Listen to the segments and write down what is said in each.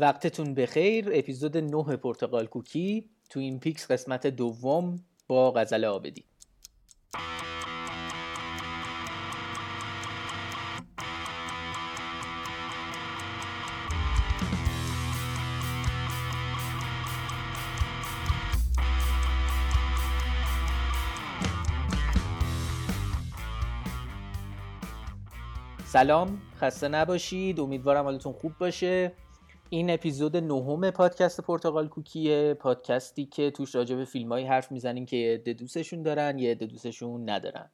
وقتتون بخیر. اپیزود 9 پرتغال کوکی تو این پیکس قسمت دوم با غزل آبدی. سلام. خسته نباشید. امیدوارم حالتون خوب باشه. این اپیزود نهم پادکست پرتغال کوکیه پادکستی که توش راجع به فیلمایی حرف می‌زنیم که یه عده دوستشون دارن یه عده دوستشون ندارن.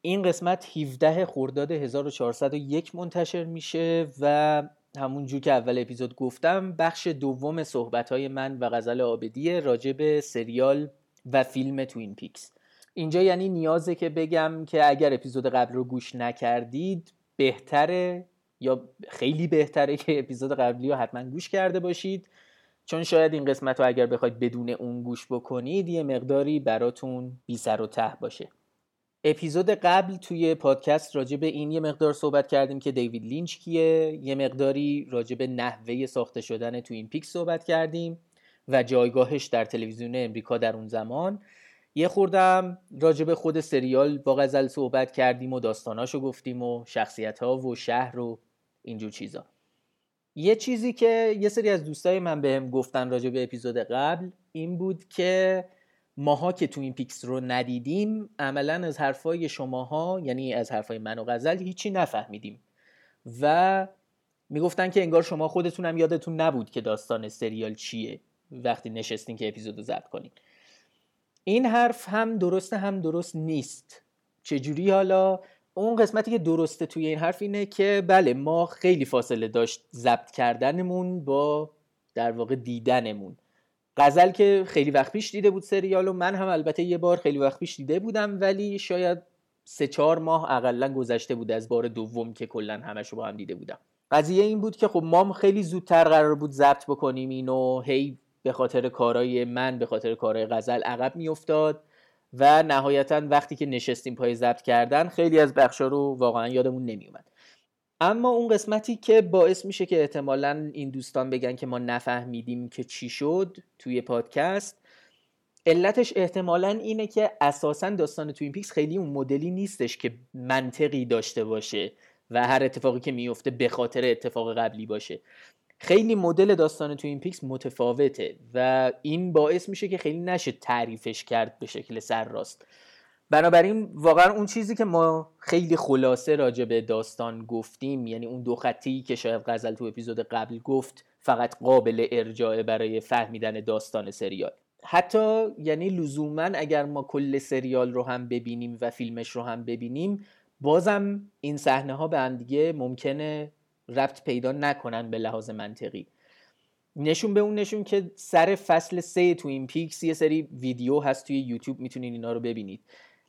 این قسمت 17 خرداد 1401 منتشر میشه و همونجور که اول اپیزود گفتم بخش دوم صحبتهای من و غزل آبدی راجع به سریال و فیلم توین پیکس. اینجا یعنی نیازه که بگم که اگر اپیزود قبل رو گوش نکردید بهتره. یا خیلی بهتره که اپیزود قبلی رو حتما گوش کرده باشید. چون شاید این قسمت رو اگر بخواید بدون اون گوش بکنید یه مقداری براتون بی سر و ته باشه. اپیزود قبل توی پادکست راجع به این یه مقدار صحبت کردیم که دیوید لینچ کیه. یه مقداری راجع به نحوه ساخته شدن Twin Peaks صحبت کردیم و جایگاهش در تلویزیون امریکا در اون زمان. یه خوردم راجع به خود سریال با غزل صحبت کردیم و داستاناشو گفتیم و شخصیت ها و شهر و اینجور چیزا. یه چیزی که یه سری از دوستای من بهم به گفتن راجع به اپیزود قبل این بود که ماها که تو این پیکس رو ندیدیم عملا از حرفای شماها یعنی از حرفای من و غزل هیچی نفهمیدیم. و می‌گفتن که انگار شما خودتون هم یادتون نبود که داستان سریال چیه وقتی نشستین که اپیزود رو ضبط کنین. این حرف هم درسته هم درست نیست. چجوری حالا؟ اون قسمتی که درسته توی این حرف اینه که بله ما خیلی فاصله داشت ضبط کردنمون با در واقع دیدنمون. غزل که خیلی وقت پیش دیده بود سریال و من هم البته یه بار خیلی وقت پیش دیده بودم ولی شاید سه چهار ماه اقلا گذشته بود از بار دوم که کلا همش رو با هم دیده بودم. قضیه این بود که خب ما خیلی زودتر قرار بود ضبط بکنیم اینو هی به خاطر کارهای من به خاطر کارهای غزل عقب میافتاد. و نهایتا وقتی که نشستیم پای ضبط کردن خیلی از بخشا رو واقعا یادمون نمیومد اما اون قسمتی که باعث میشه که احتمالا این دوستان بگن که ما نفهمیدیم که چی شد توی پادکست علتش احتمالا اینه که اساسا داستان Twin Peaks خیلی اون مدلی نیستش که منطقی داشته باشه و هر اتفاقی که میفته به خاطر اتفاق قبلی باشه. خیلی مدل داستان Twin Peaks متفاوته و این باعث میشه که خیلی نشه تعریفش کرد به شکل سر راست. بنابراین واقعا اون چیزی که ما خیلی خلاصه راجع به داستان گفتیم یعنی اون دو خطی که شاید غزل تو اپیزود قبل گفت فقط قابل ارجاع برای فهمیدن داستان سریال. حتی یعنی لزوما اگر ما کل سریال رو هم ببینیم و فیلمش رو هم ببینیم بازم این صحنه ها به هم دیگه ممکنه ربط پیدا نکنن به لحاظ منطقی. نشون به اون نشون که سر فصل سه Twin Peaks یه سری ویدیو هست توی یوتیوب می‌تونین اینا رو ببینید.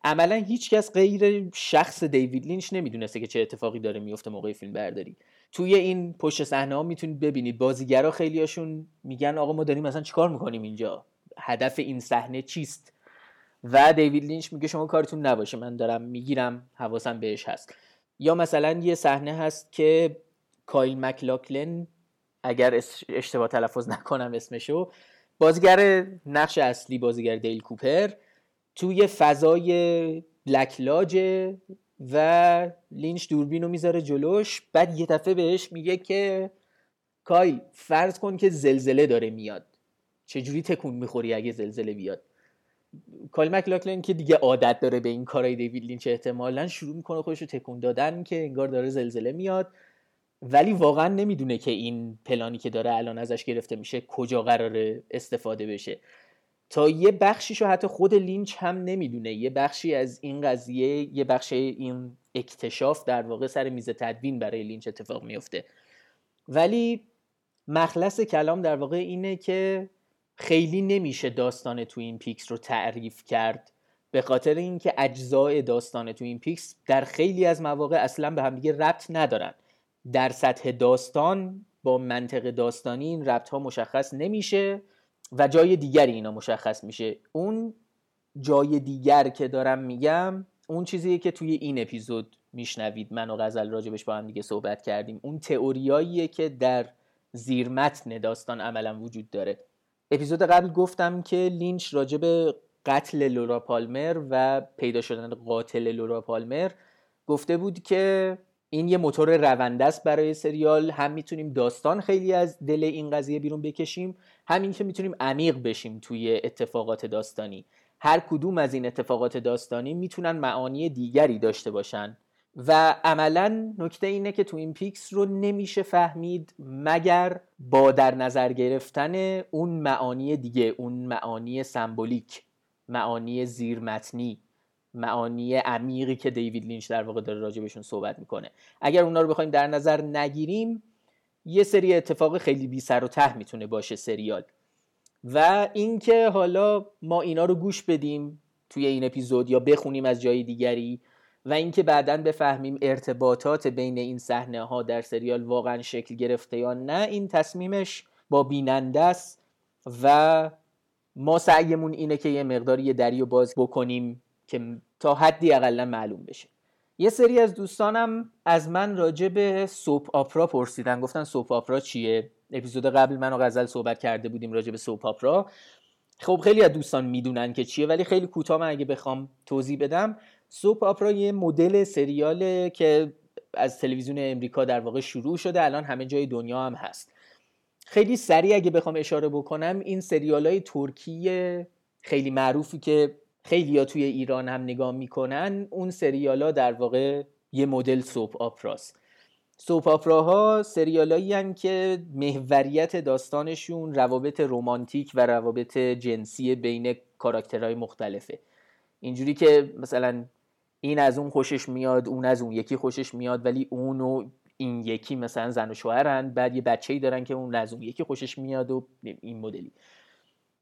عملا هیچکس غیر شخص دیوید لینچ نمی‌دونسته که چه اتفاقی داره میفته موقع فیلم برداری. توی این پشت صحنه ها می‌تونید ببینید. بازیگرا خیلیاشون میگن آقا ما داریم مثلا چیکار می‌کنیم اینجا؟ هدف این صحنه چیست؟ و دیوید لینچ میگه شما کارتون نباشه من دارم می‌گیرم حواسم بهش هست. یا مثلا یه صحنه هست که کایل مکلاکلن اگر اشتباه تلفظ نکنم اسمشو بازیگر نقش اصلی بازیگر دیل کوپر توی فضای بلک لاجه و لینچ دوربین رو می‌ذاره جلوش. بعد یه دفعه بهش میگه که کایل فرض کن که زلزله داره میاد. چجوری تکون می‌خوری اگه زلزله بیاد؟ کایل مکلاکلن که دیگه عادت داره به این کارهای دیوید لینچ احتمالا شروع می‌کنه خودش رو تکون دادن که انگار داره زلزله میاد. ولی واقعا نمی‌دونه که این پلانی که داره الان ازش گرفته میشه کجا قراره استفاده بشه. تا یه بخشیشو حتی خود لینچ هم نمی‌دونه. یه بخشی از این قضیه یه بخش این اکتشاف در واقع سر میز تدوین برای لینچ اتفاق میفته ولی مخلص کلام در واقع اینه که خیلی نمیشه داستان Twin Peaks رو تعریف کرد. به خاطر اینکه اجزای داستان Twin Peaks در خیلی از مواقع اصلا به همدیگه ربط ندارن. در سطح داستان با منطق داستانی این ربط ها مشخص نمیشه و جای دیگری اینا مشخص میشه. اون جای دیگر که دارم میگم اون چیزیه که توی این اپیزود میشنوید. من و غزل راجبش با هم دیگه صحبت کردیم. اون تئوریاییه که در زیرمتن داستان عملا وجود داره. اپیزود قبل گفتم که لینچ راجع به قتل لورا پالمر و پیدا شدن قاتل لورا پالمر گفته بود که این یه موتور رونده است برای سریال. هم می‌تونیم داستان خیلی از دل این قضیه بیرون بکشیم همین که می‌تونیم عمیق بشیم توی اتفاقات داستانی. هر کدوم از این اتفاقات داستانی می‌تونن معانی دیگری داشته باشن. و عملا نکته اینه که Twin Peaks رو نمیشه فهمید مگر با در نظر گرفتن اون معانی دیگه اون معانی سمبولیک معانی زیرمتنی. معانی عمیقی که دیوید لینچ در واقع داره راجع بهشون صحبت می‌کنه. اگر اونا رو بخوایم در نظر نگیریم یه سری اتفاق خیلی بی سر و ته می‌تونه باشه سریال. و اینکه حالا ما اینا رو گوش بدیم توی این اپیزود یا بخونیم از جای دیگری و اینکه بعدا بفهمیم ارتباطات بین این صحنه ها در سریال واقعا شکل گرفته یا نه این تصمیمش با بیننده است و ما سعیمون اینه که یه مقداری دری باز بکنیم که تا حدی اقلا معلوم بشه. یه سری از دوستانم از من راجع به سوپ آپرا پرسیدن. گفتن سوپ آپرا چیه؟ اپیزود قبل من و غزل صحبت کرده بودیم راجع به سوپ آپرا. خب خیلی از دوستان می‌دونن که چیه ولی خیلی کوتاه من اگه بخوام توضیح بدم. سوپ آپرا یه مدل سریاله که از تلویزیون امریکا در واقع شروع شده الان همه جای دنیا هم هست. خیلی سریع اگه بخوام اشاره بکنم این سریال های ترکی خیلی معروفی که خیلی ها توی ایران هم نگاه می‌کنن اون سریالا در واقع یه مدل سوپ آپراست. سوپ آپراها که محوریت داستانشون روابط رمانتیک و روابط جنسی بین کاراکترهای مختلفه. اینجوری که مثلا این از اون خوشش میاد اون از اون یکی خوشش میاد ولی اون و این یکی مثلا زن و شوهرن بعد یه بچه ای دارن که اون از اون یکی خوشش میاد و این مدلی.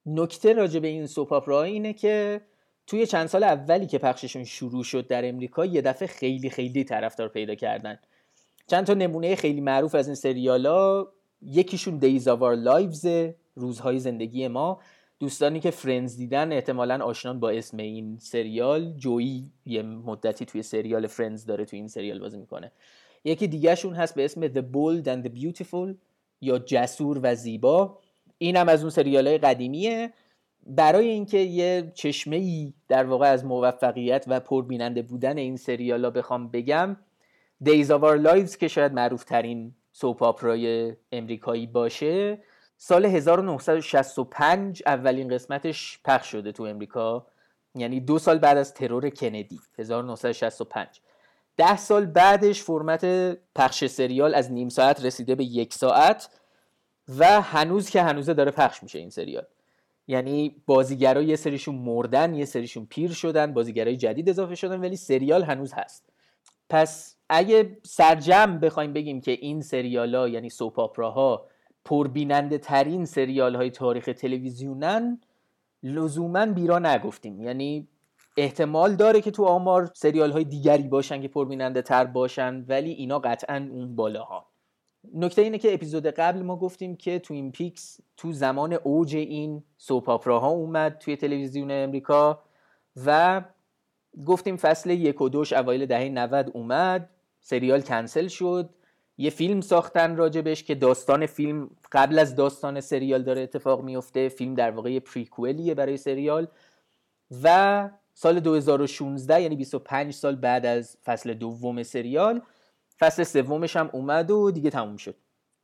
نکته راجع به این سوپ اینه که توی چند سال اولی که پخششون شروع شد در امریکا یه دفعه خیلی خیلی طرفدار پیدا کردن. چند تا نمونه خیلی معروف از این سریالا یکیشون Days of Our Lives روزهای زندگی ما. دوستانی که Friends دیدن احتمالا آشنان با اسم این سریال. جویی یه مدتی توی سریال Friends داره توی این سریال بازی می‌کنه. یکی دیگهشون هست به اسم The Bold and the Beautiful یا جسور و زیبا. این هم از اون سریال های قدیمیه. برای اینکه یه چشمه ای در واقع از موفقیت و پربیننده بودن این سریال ها بخوام بگم of Our Lives که شاید معروف ترین سوپ آپرای امریکایی باشه سال 1965 اولین قسمتش پخش شده تو امریکا یعنی دو سال بعد از ترور کندی 1965 ده سال بعدش فرمت پخش سریال از نیم ساعت رسیده به یک ساعت و هنوز که هنوزه داره پخش میشه این سریال. یعنی بازیگرا یه سریشون مردن یه سریشون پیر شدن بازیگرای جدید اضافه شدن ولی سریال هنوز هست. پس اگه سرجمع بخوایم بگیم که این سریال ها یعنی soap ها پربیننده ترین سریال های تاریخ تلویزیونن لزوما بیراه نگفتیم. یعنی احتمال داره که تو آمار سریال های دیگری باشن که پربیننده تر باشن ولی اینا قطعا اون بالاها. نکته اینه که اپیزود قبل ما گفتیم که Twin Peaks تو زمان اوج این soap ها اومد توی تلویزیون امریکا و گفتیم فصل یک و دوش اوایل دهه 90 اومد سریال کنسل شد یه فیلم ساختن راجبش که داستان فیلم قبل از داستان سریال داره اتفاق میفته فیلم در واقع پریکولیه برای سریال و سال 2016 یعنی 25 سال بعد از فصل دوم سریال فصل سومش هم اومد و دیگه تموم شد.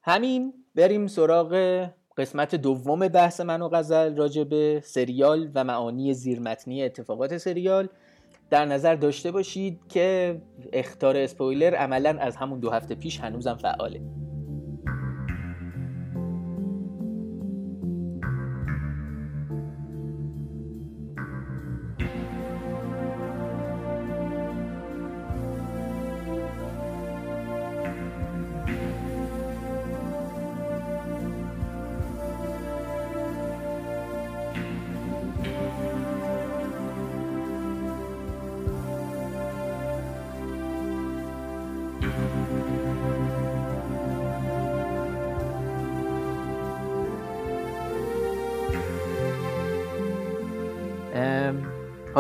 همین بریم سراغ قسمت دوم بحث من و غزل راجع به سریال و معانی زیرمتنی اتفاقات سریال. در نظر داشته باشید که اختار اسپویلر عملا از همون دو هفته پیش هنوزم فعاله.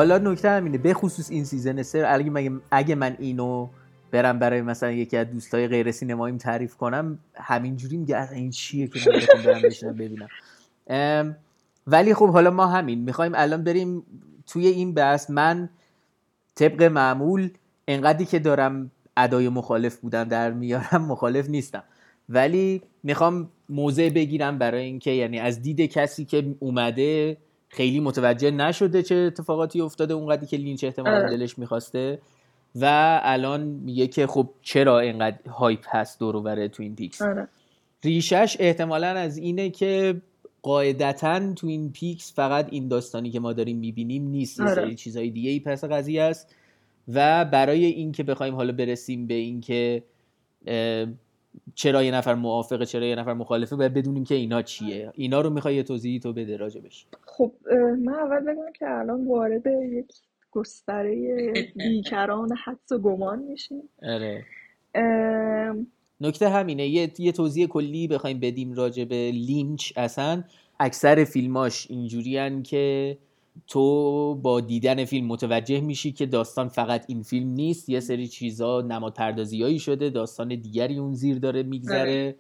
حالا نکته همینه به خصوص این season سر اگه, اگه من اینو برم برای مثلا یکی از دوستای غیر سینماییم تعریف کنم همینجوری میگه این چیه که من برم بشینم ببینم. ولی خب حالا ما همین می‌خوایم الان بریم توی این بحث. من طبق معمول انقدری که دارم ادای مخالف بودم در میارم مخالف نیستم. ولی می‌خوام موضع بگیرم برای اینکه یعنی از دید کسی که اومده خیلی متوجه نشده چه اتفاقاتی افتاده اونقدری که لینچ احتمال آره. دلش می‌خواسته و الان میگه که خب چرا اینقدر hype هست دور و Twin Peaks آره. ریشش احتمالا از اینه که قاعدتا Twin Peaks فقط این داستانی که ما داریم می‌بینیم نیست آره. سری چیزای دیگه ای پس قضیه است و برای اینکه بخوایم حالا برسیم به اینکه چرا یه نفر موافقه چرا یه نفر مخالفه باید بدونیم که اینا چیه. اینا رو می‌خوای یه توضیحی تو بده راجبش. خب من اول بگم که الان وارد یک گستره بیکران حدس و گمان میشیم. آره. اه، نکته همینه یه, یه توضیح کلی بخوایم بدیم راجع به لینچ اصلا. اکثر فیلماش اینجوریان که تو با دیدن فیلم متوجه میشی که داستان فقط این فیلم نیست یه سری چیزا نماد پردازیایی شده داستان دیگری اون زیر داره میگذره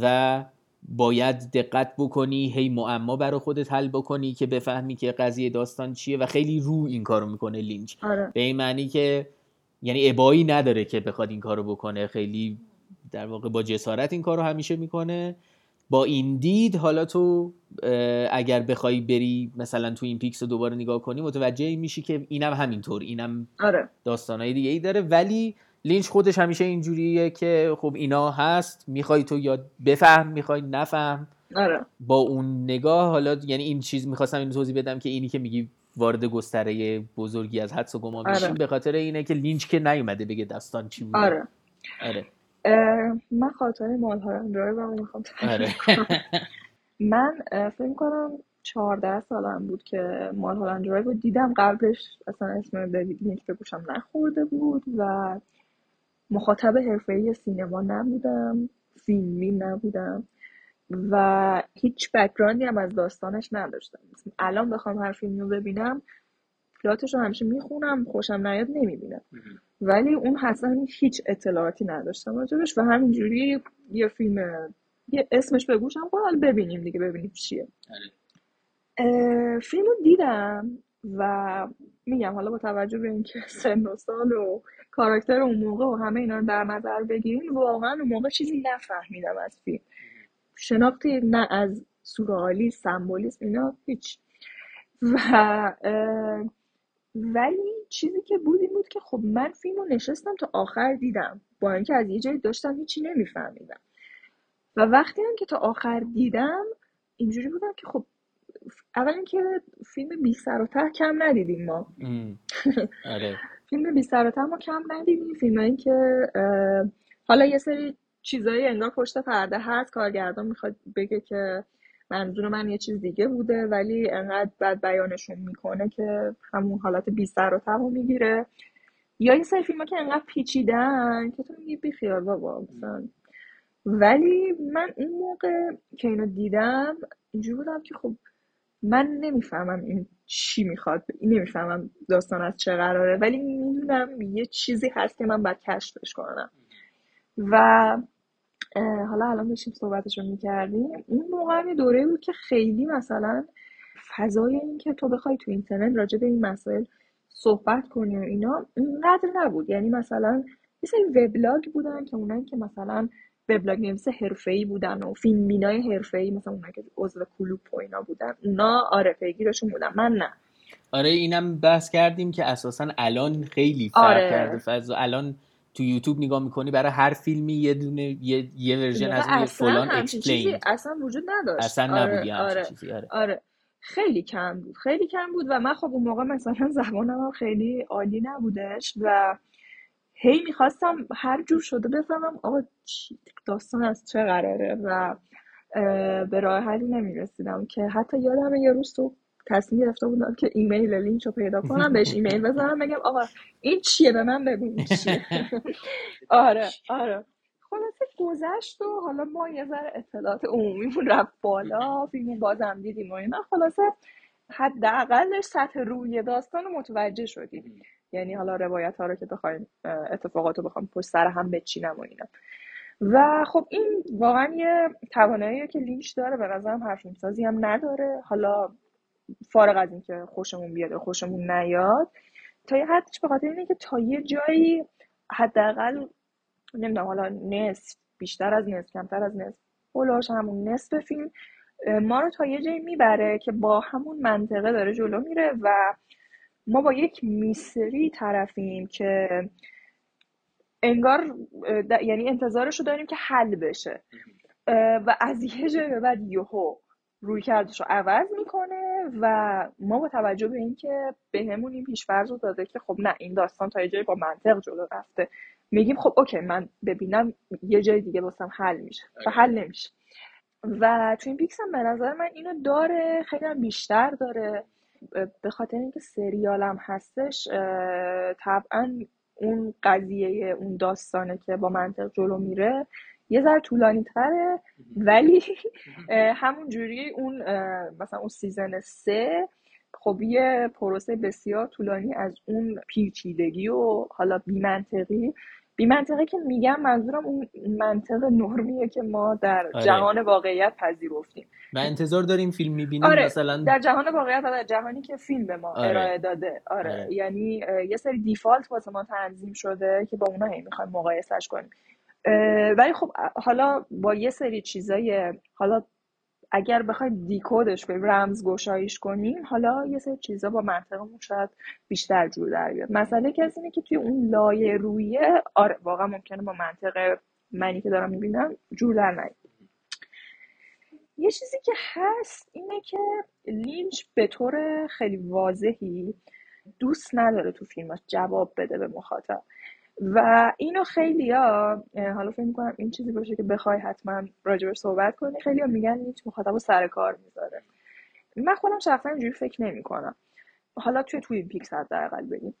و باید دقت بکنی هی معما برای خودت حل بکنی که بفهمی که قضیه داستان چیه و خیلی رو این کارو می‌کنه لینچ. آره. به این معنی که یعنی ابایی نداره که بخواد این کارو بکنه خیلی در واقع با جسارت این کارو همیشه می‌کنه. با این دید حالا تو اگر بخوای بری مثلا Twin Peaks رو دوباره نگاه کنی متوجه میشی که اینم همینطور اینم آره. داستانهای دیگه ای داره. ولی لینچ خودش همیشه اینجوریه که خب اینا هست می‌خوای تو یاد بفهم می‌خوای نفهم. آره. با اون نگاه حالا یعنی این چیز می‌خواستم این توضیح بدم که اینی که میگی وارد گستره بزرگی از حدس و گمان آره. میشیم به خاطر اینه که لینچ که نیومده بگه داستان چی بوده آره. آره. من خاطره مالهالند درایو رو می‌خوام آره. من فکر کنم 14 سالم بود که مالهالند درایو رو دیدم قبلش اصلا اسم دیوید لینچ به گوشم نخورده بود و مخاطب حرفه‌ای سینما نبودم فیلمی نبودم و هیچ بکگراندی هم از داستانش نداشتم. الان بخوام هر فیلمی رو ببینم پلاتش رو همیشه می‌خونم خوشم نیاد نمی‌بینم. ولی اون اصلا هیچ اطلاعاتی نداشتم راجبش و همینجوری یه فیلم یه اسمش به گوشم حالا ببینیم دیگه ببینیم چیه. اه، فیلم رو دیدم و میگم حالا با توجه به اینکه سن و سال و کاراکتر اون موقع و همه اینا رو در نظر بگیریم واقعا اون موقع چیزی نفهمیدم از فیلم. شناختی نه از سورئالی سمبولیسم اینا هیچ. و ولی چیزی که بود این بود که خب من فیلم رو نشستم تا آخر دیدم. با اینکه از یه جایی داشتم هیچی نمیفهمیدم. و وقتی هم که تا آخر دیدم اینجوری بودم که خب اول اینکه فیلم بی سر و ته کم ندیدیم ما. آره. فیلم بی سر و ته ما کم ندیدیم. فیلمایی که اه، حالا یه سری چیزایی انگار پشت پرده هست کارگردان می‌خواد بگه که منظور من یه چیز دیگه بوده ولی انقدر بد بیانشون می‌کنه که همون حالت بی سر و ته رو می‌گیره. یا یه سری فیلم که انقدر پیچیدن که تو میگی بی خیال بابا مثلا. ولی من اون موقع که اینو دیدم اینجوری بودم که خب من نمی‌فهمم این چی می‌خواد این نمی‌فهمم داستان از چه قراره ولی می‌دونم یه چیزی هست که من باید کشفش کنم. و حالا الان داشتیم صحبتش رو می‌کردیم. اون موقع یه دوره بود که خیلی مثلا فضای این که تو بخوای تو اینترنت راجع به این مسائل صحبت کنی و اینا اونقدر نبود. یعنی مثلا یه سری وبلاگ بودن که اونایی که مثلا وبلاگ نویس حرفه‌ای بودن و فیلم بینای حرفه‌ای مثلا اونایی که عضو کلوپ و اینا بودن اونا آره پیگیرشون بودن. من نه. آره اینم بحث کردیم که اساسا الان خیلی فرق آره. کرده. فضا الان تو یوتیوب نگاه می‌کنی برای هر فیلمی یه دونه یه, یه ورژن از اون اصلا فلان explain اصلا وجود نداشت. اصلا آره نبود یه همچین آره چیزی آره. آره. خیلی کم بود خیلی کم بود و من خب اون موقع مثلا زبانم خیلی عالی نبودش و هی می‌خواستم هر جور شده بفهمم آقا داستان از چه قراره؟ و به راه حلی نمی‌رسیدم که حتی یادم یه روز تو تصمیم گرفته بودم که ایمیل لینچ رو پیدا کنم بهش ایمیل بزنم بگم آقا این چیه؟ به من بگو این چیه؟ آره آره. خلاصه گذشت و حالا ما یه ذره اطلاعات عمومیمون رفت بالا فیلمو بازم دیدیم و اینا. خلاصه حداقلش سطح روی داستان رو متوجه شدیم. یعنی حالا روایت ها رو که بخوایم اتفاقات رو بخوایم پشت سر هم بچینم و اینا. و خب این واقعا یه توانایی که لینچ داره به نظرم حرف سازی هم نداره. حالا فارغ از اینکه خوشمون بیاد و خوشمون نیاد تا یه حدش به خاطر اینه که تا یه جایی حداقل نمی‌دونم حالا نصف بیشتر از نصف کمتر از نصف هلوش همون نصف فیلم ما رو تا یه جایی می‌بره که با همون منطقه داره جلو میره و ما با یک mystery طرفیم که انگار یعنی انتظارش رو داریم که حل بشه. و از یه جای به بعد یهو رویکردش رو عوض می‌کنه و ما با توجه به اینکه بهمون این پیشفرض رو داده که خب نه این داستان تا یه جایی با منطق جلو رفته میگیم خب okay من ببینم یه جای دیگه واسم حل میشه و حل نمیشه. و توین پیکس هم به نظر من اینو داره خیلی هم بیشتر داره. به خاطر اینکه سریالم هستش طبعا اون قضیه اون داستانه که با منطق جلو میره یه ذره طولانی تره ولی همون جوری اون مثلا اون سیزن سه خب یه پروسه بسیار طولانی از اون پیچیدگی و حالا بیمنطقی بیمنطقی که میگم منظورم اون منطق نرمیه که ما در آره. جهان واقعیت پذیرفتیم و انتظار داریم فیلم می‌بینیم آره. مثلا در جهان واقعیت و در جهانی که فیلم به ما آره. ارائه داده آره. آره. یعنی یه سری دیفالت واسه ما تنظیم شده که با اونا هی می‌خوایم مقایسش کنیم ولی خب حالا با یه سری چیزای حالا اگر بخواید دیکودش کنیم رمز گشایش کنیم حالا یه سری چیزا با منطقمون شاید بیشتر جور در بیاد. مسئله از اینه که توی اون لایه رویه آره واقعا ممکنه با منطق منی که دارم می‌بینم جور در نیاد. یه چیزی که هست اینه که لینچ به طور خیلی واضحی دوست نداره تو فیلماش جواب بده به مخاطب. و اینو خیلی ها حالا فکر می‌کنم این چیزی باشه که بخوای حتما راجبش صحبت کنی خیلی میگن هیچ مخاطب رو سر کار می‌ذاره. من خودم شخصا اینجوری فکر نمی کنم حالا توی توی پیکس حداقل بگیم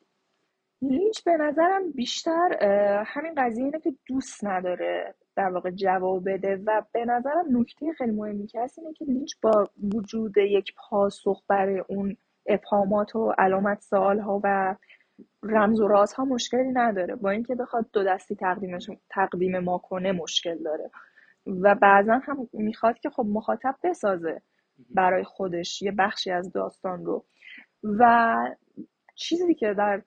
لینچ به نظرم بیشتر همین قضیه اینه که دوست نداره در واقع جواب بده و به نظرم نکته خیلی مهمی که هست اینه که لینچ با وجود یک پاسخ برای اون ابهامات و علامت سوال ها و رمز و رازها مشکلی نداره. با اینکه بخواد دو دستی تقدیمش تقدیم ما کنه مشکل داره. و بعضا هم می‌خواد که خب مخاطب بسازه برای خودش یه بخشی از داستان رو. و چیزی که در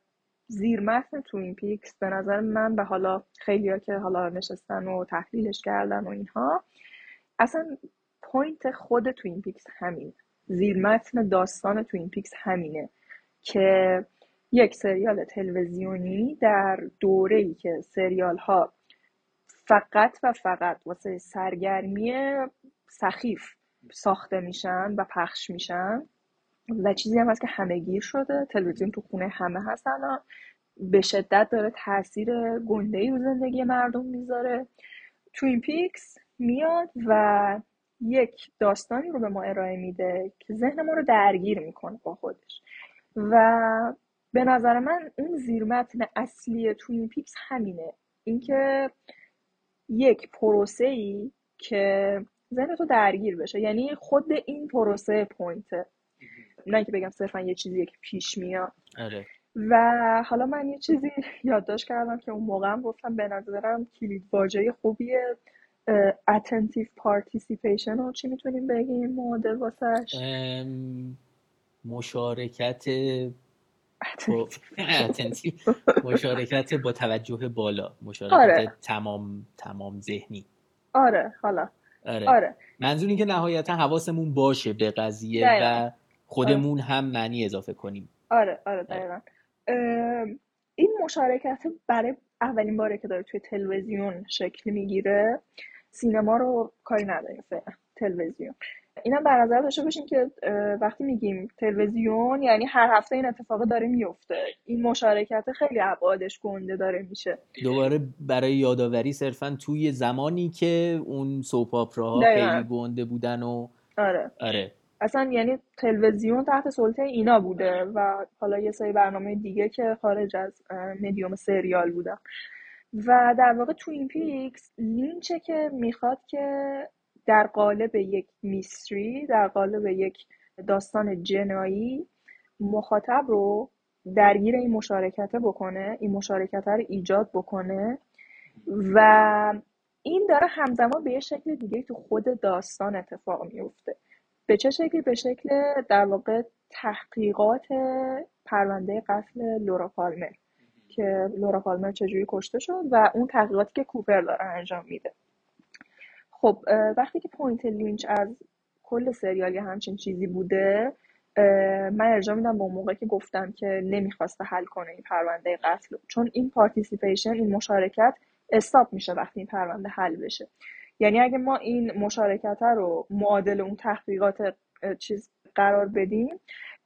زیر متن توین پیکس به نظر من به حالا خیلی ها که حالا نشستن و تحلیلش کردن و اینها اصلا point خود توین پیکس همین زیر متن داستان توین پیکس همینه که یک سریال تلویزیونی در دوره ای که سریال ها فقط و فقط واسه سرگرمی سخیف ساخته میشن و پخش میشن و چیزی هم هست که همه گیر شده. تلویزیون تو خونه همه هستن به شدت داره تاثیر گنده ای رو زندگی مردم می‌ذاره. توین پیکس میاد و یک داستانی رو به ما ارائه میده که ذهن ما رو درگیر می‌کنه با خودش. و به نظر من اون زیرمتن اصلی توین پیکس همینه. اینکه یک پروسه ای که ذهن تو درگیر بشه. یعنی خود این پروسه پوینته نه که بگم صرفا یه چیزی که پیش میاد. آره. و حالا من یه چیزی یادداشت کردم که اون موقع هم گفتم به نظرم کلید واژه خوبیه. attentive participation رو چی می‌تونیم بگیم مدل واسش؟ مشارکت مشارکت با توجه بالا. مشارکت آره. تمام تمام ذهنی. آره حالا. آره, آره. منظور این که نهایتا حواسمون باشه به قضیه و خودمون آره. هم معنی اضافه کنیم. آره آره دقیقا. این مشارکت برای اولین باره که داره توی تلویزیون شکل می‌گیره سینما رو کاری نداریم تلویزیون. اینم در نظر داشته باشیم که وقتی میگیم تلویزیون یعنی هر هفته این اتفاق داره میفته این مشارکت خیلی ابعادش گنده داره میشه. دوباره برای یادآوری صرفا توی زمانی که اون سوپ اپراها خیلی گنده بودن و آره. آره. اصلا یعنی تلویزیون تحت سلطه اینا بوده و حالا یه سری برنامه دیگه که خارج از مدیوم سریال بودن. و در واقع تو این پیکس لینچه که می‌خواد که در قالب یک میستری در قالب یک داستان جنایی مخاطب رو درگیر این مشارکته بکنه این مشارکته رو ایجاد بکنه و این داره همزمان به یه شکل دیگه تو خود داستان اتفاق میفته به چه شکلی؟ به شکل در واقع تحقیقات پرونده قتل لورا پالمر که لورا پالمر چجوری کشته شد و اون تحقیقاتی که کوپر داره انجام میده. خب وقتی که point لینچ از کل سریال یه همچین چیزی بوده من ارجاع میدم به اون موقع که گفتم که نمی‌خواسته حل کنه این پرونده قتل. چون این participation این مشارکت stop میشه وقتی این پرونده حل بشه. یعنی اگه ما این مشارکت رو معادل اون تحقیقات چیز قرار بدیم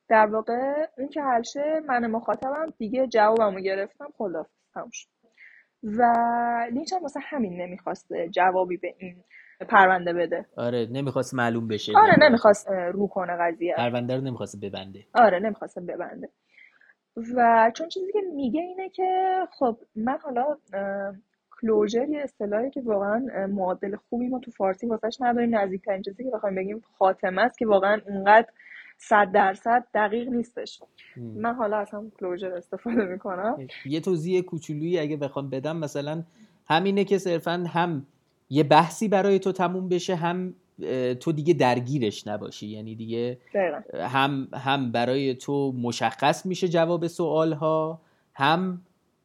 در واقع اون که حل شه من مخاطبم دیگه جوابمو گرفتم خلاص و لینچ هم واسه همین نمی‌خواسته جوابی به این پرونده بده. آره نمی‌خواست معلوم بشه. آره نمی‌خواست. رو کنه قضیه. پرونده رو نمی‌خواست ببنده. آره نمی‌خواست ببنده. و چون چیزی که میگه اینه که خب من حالا کلوجر یه اصطلاحی که واقعا معادل خوبی ما تو فارسی واسش نداریم. نزدیکترین چیزی که بخوایم بگیم خاتمه است که واقعا اونقدر صد درصد دقیق نیستش. من حالا هم کلوجر استفاده می‌کنم. یه توضیح کوچولویی اگه بخوام بدم مثلا همینه که صرفا هم یه بحثی برای تو تموم بشه هم تو دیگه درگیرش نباشی. یعنی دیگه هم هم برای تو مشخص میشه جواب سوال ها هم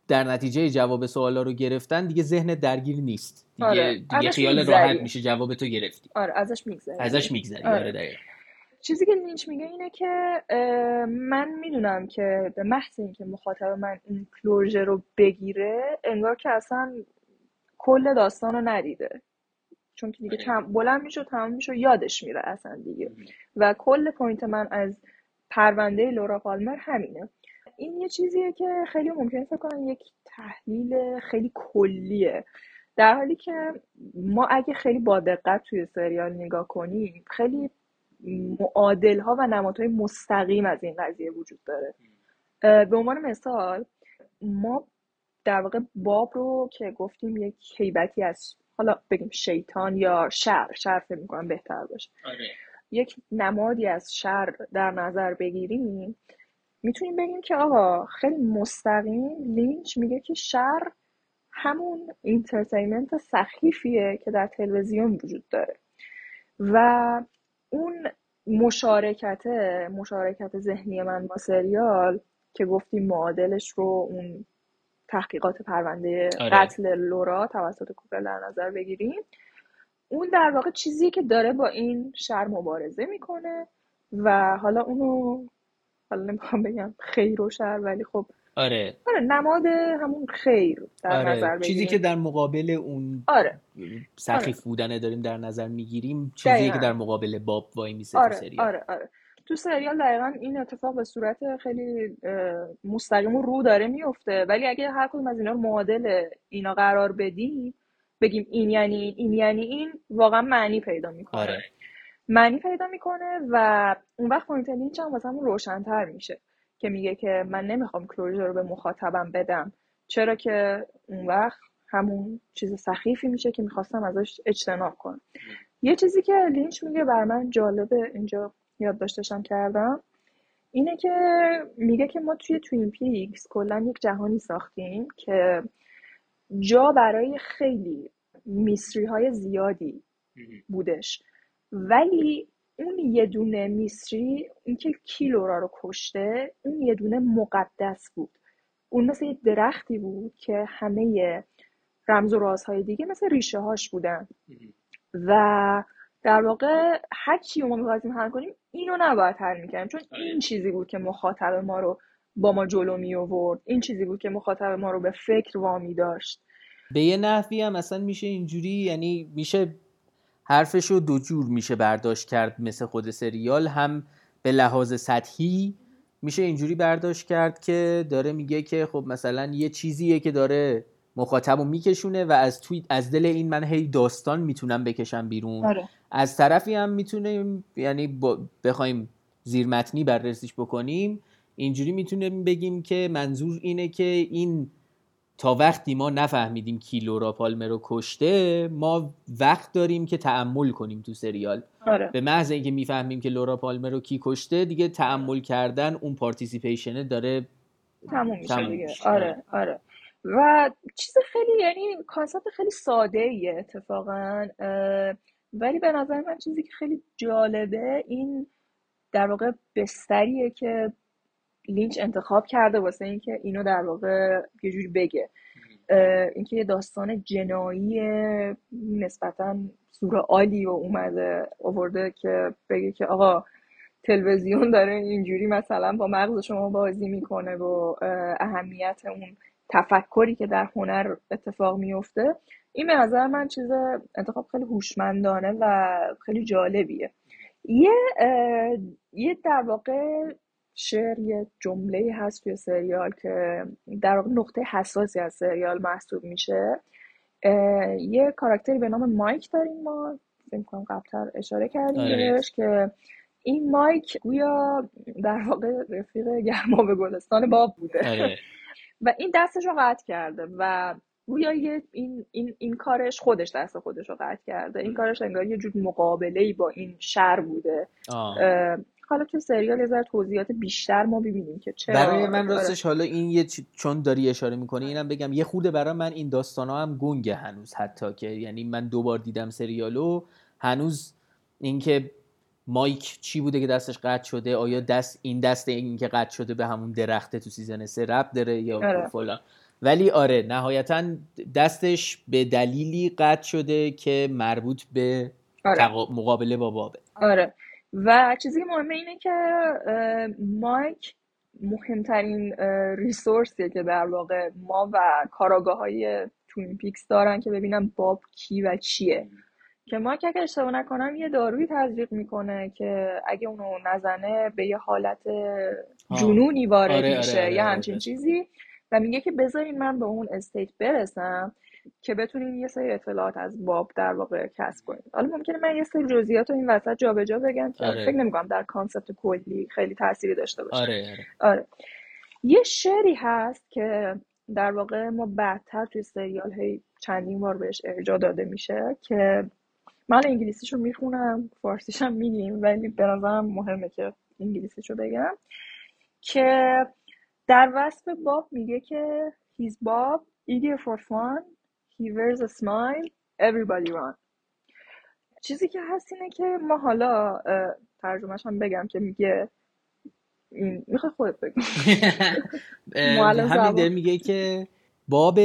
در نتیجه جواب سوال ها رو گرفتن دیگه ذهن درگیر نیست. دیگه, آره. دیگه خیال راحت میشه جواب تو گرفتی. آره ازش میگذری. ازش میگذری. آره, آره چیزی که لینچ میگه اینه که من می‌دونم که به محض اینکه مخاطب من این closure رو بگیره انگار که اصلا کل داستان رو ندیده. چون که دیگه آره. بلند میشه تمام میشه یادش میره اصلا دیگه. و کل point من از پرونده لورا پالمر همینه. این یه چیزیه که خیلی ممکنه فکر کنم یک تحلیل خیلی کلیه. در حالی که ما اگه خیلی با دقت توی سریال نگاه کنیم خیلی معادل ها و نمادهای مستقیم از این قضیه وجود داره. به عنوان مثال ما در واقع باب رو که گفتیم یک هیبتی از حالا بگیم شیطان یا شر شر فکر می‌کنم بهتر باشه آره. یک نمادی از شر در نظر بگیریم می‌تونیم بگیم که آقا خیلی مستقیم لینچ میگه که شر همون entertainment سخیفیه که در تلویزیون وجود داره و اون مشارکت مشارکت ذهنی من با سریال که گفتیم معادلش رو اون تحقیقات پرونده آره. قتل لورا توسط کوپر در نظر بگیریم اون در واقع چیزی که داره با این شر مبارزه می‌کنه و حالا اونو حالا نمی‌خوام بگم خیر و شر ولی خب آره آره نماد همون خیر در آره. نظر بگیریم چیزی که در مقابل اون آره سخیف آره. بودنه داریم در نظر می‌گیریم چیزی که در مقابل باب وایمیسه آره. سریال آره آره تو سریال دقیقا این اتفاق به صورت خیلی مستقیم و رو داره میفته. ولی اگه هر کدوم از اینا رو معادل اینا قرار بدیم بگیم این یعنی این یعنی این واقعا معنی پیدا می‌کنه. آره. معنی پیدا می‌کنه و اون وقت point لینچ هم واسه روشنتر میشه که میگه که من نمی‌خوام closure رو به مخاطبم بدم. چرا که اون وقت همون چیز سخیفی میشه که می‌خواستم ازش اجتناب کنم. یه چیزی که لینچ میگه بر من جالبه اینجا یادداشتشم کردم اینه که میگه که ما توی توین پیکس کلا یک جهانی ساختیم که جا برای خیلی mystery های زیادی بودش. ولی اون یه دونه میستری اینکه کی لورا رو کشته اون یه دونه مقدس بود. اون مثل یه درختی بود که همه رمز و رازهای دیگه مثل ریشه هاش بودن و در واقع هر چی ما می‌خواستیم حل کنیم اینو نباید حل می‌کنیم چون آره. این چیزی بود که مخاطب ما رو با ما جلو می آورد این چیزی بود که مخاطب ما رو به فکر وامی داشت. به یه نحوی هم اصلا میشه اینجوری یعنی میشه حرفش رو دو جور میشه برداشت کرد مثل خود سریال. هم به لحاظ سطحی میشه اینجوری برداشت کرد که داره میگه که خب مثلا یه چیزیه که داره مخاطب رو میکشونه و از توی از دل این من هی داستان می‌تونم بکشم بیرون. آره. از طرفی هم می‌تونیم یعنی بخوایم زیرمتنی بررسیش بکنیم اینجوری می‌تونیم بگیم که منظور اینه که این تا وقتی ما نفهمیدیم کی لورا پالمر رو کشته ما وقت داریم که تأمل کنیم تو سریال آره. به محض اینکه می‌فهمیم که لورا پالمر رو کی کشته دیگه تأمل کردن اون participation ه داره تموم میشه دیگه. آره آره و چیز خیلی یعنی concept خیلی ساده ایه اتفاقا ولی به نظر من چیزی که خیلی جالبه این در واقع بستریه که لینچ انتخاب کرده واسه اینکه اینو در واقع یه جوری بگه. اینکه یه داستان جنایی نسبتا سورئالی و اومده آورده که بگه که آقا تلویزیون داره اینجوری مثلا با مغز شما بازی می‌کنه و اه، اهمیت اون تفکری که در هنر اتفاق میفته این به نظر من چیز انتخاب خیلی هوشمندانه و خیلی جالبیه. یه یه در واقع شعر یه جمله هست توی سریال که در واقع نقطه حساسی از سریال محسوب میشه. یه کاراکتری به نام مایک داریم ما فکر کنم قبلتر اشاره کردیم آره. بهش که این مایک گویا در واقع رفیق گرما به گلستان باب بوده. آره. و این دستش رو قطع کرده و گویا یه این, این, این کارش خودش دست خودش رو قطع کرده. این کارش انگار یه جور مقابله با این شر بوده. حالا تو سریال یه ذره توضیحات بیشتر ما ببینیم که چرا برای من آره. راستش حالا این یه چون داری اشاره می‌کنی اینم بگم یه خوده برای من این داستان ها هم گنگه هنوز حتی که یعنی من دوبار دیدم سریالو هنوز اینکه مایک چی بوده که دستش قطع شده؟ آیا دست این دست این که قطع شده به همون درخته تو season سه ربط داره یا آره. فلان؟ ولی آره نهایتا دستش به دلیلی قطع شده که مربوط به آره. مقابله با بابه. آره. و چیزی مهمه اینه که مایک مهمترین resource یه که در واقع ما و کاراگاه های Twin Peaks دارن که ببینن باب کی و چیه. که مایک اگه اشتباه نکنم یه دارویی تزریق می‌کنه که اگه اونو نزنه به یه حالت جنونی وارد آره، آره، میشه آره، یه آره، همچین. چیزی. و میگه که بذارین من به اون state برسم که بتونین یه سری اطلاعات از باب در واقع کسب کنید حالا ممکنه من یه سری جزئیات رو این وسط جابجا بگم که آره. فکر نمی‌کنم در کانسپت کلی خیلی تأثیری داشته باشه. آره آره. آره. یه شعری هست که در واقع ما بعدتر توی سریال هی چندین بار بهش ارجاع داده میشه که من انگلیسیشو می‌خونم فارسیشم میگیم ولی به نظرم مهمه که انگلیسیشو بگم. که در وصف باب میگه که he's Bob eager for fun he wears a smile everybody run. چیزی که هست اینه که ما حالا ترجمهش هم بگم که میگه این می‌خوای خودت بگو. معلم همین میگه که باب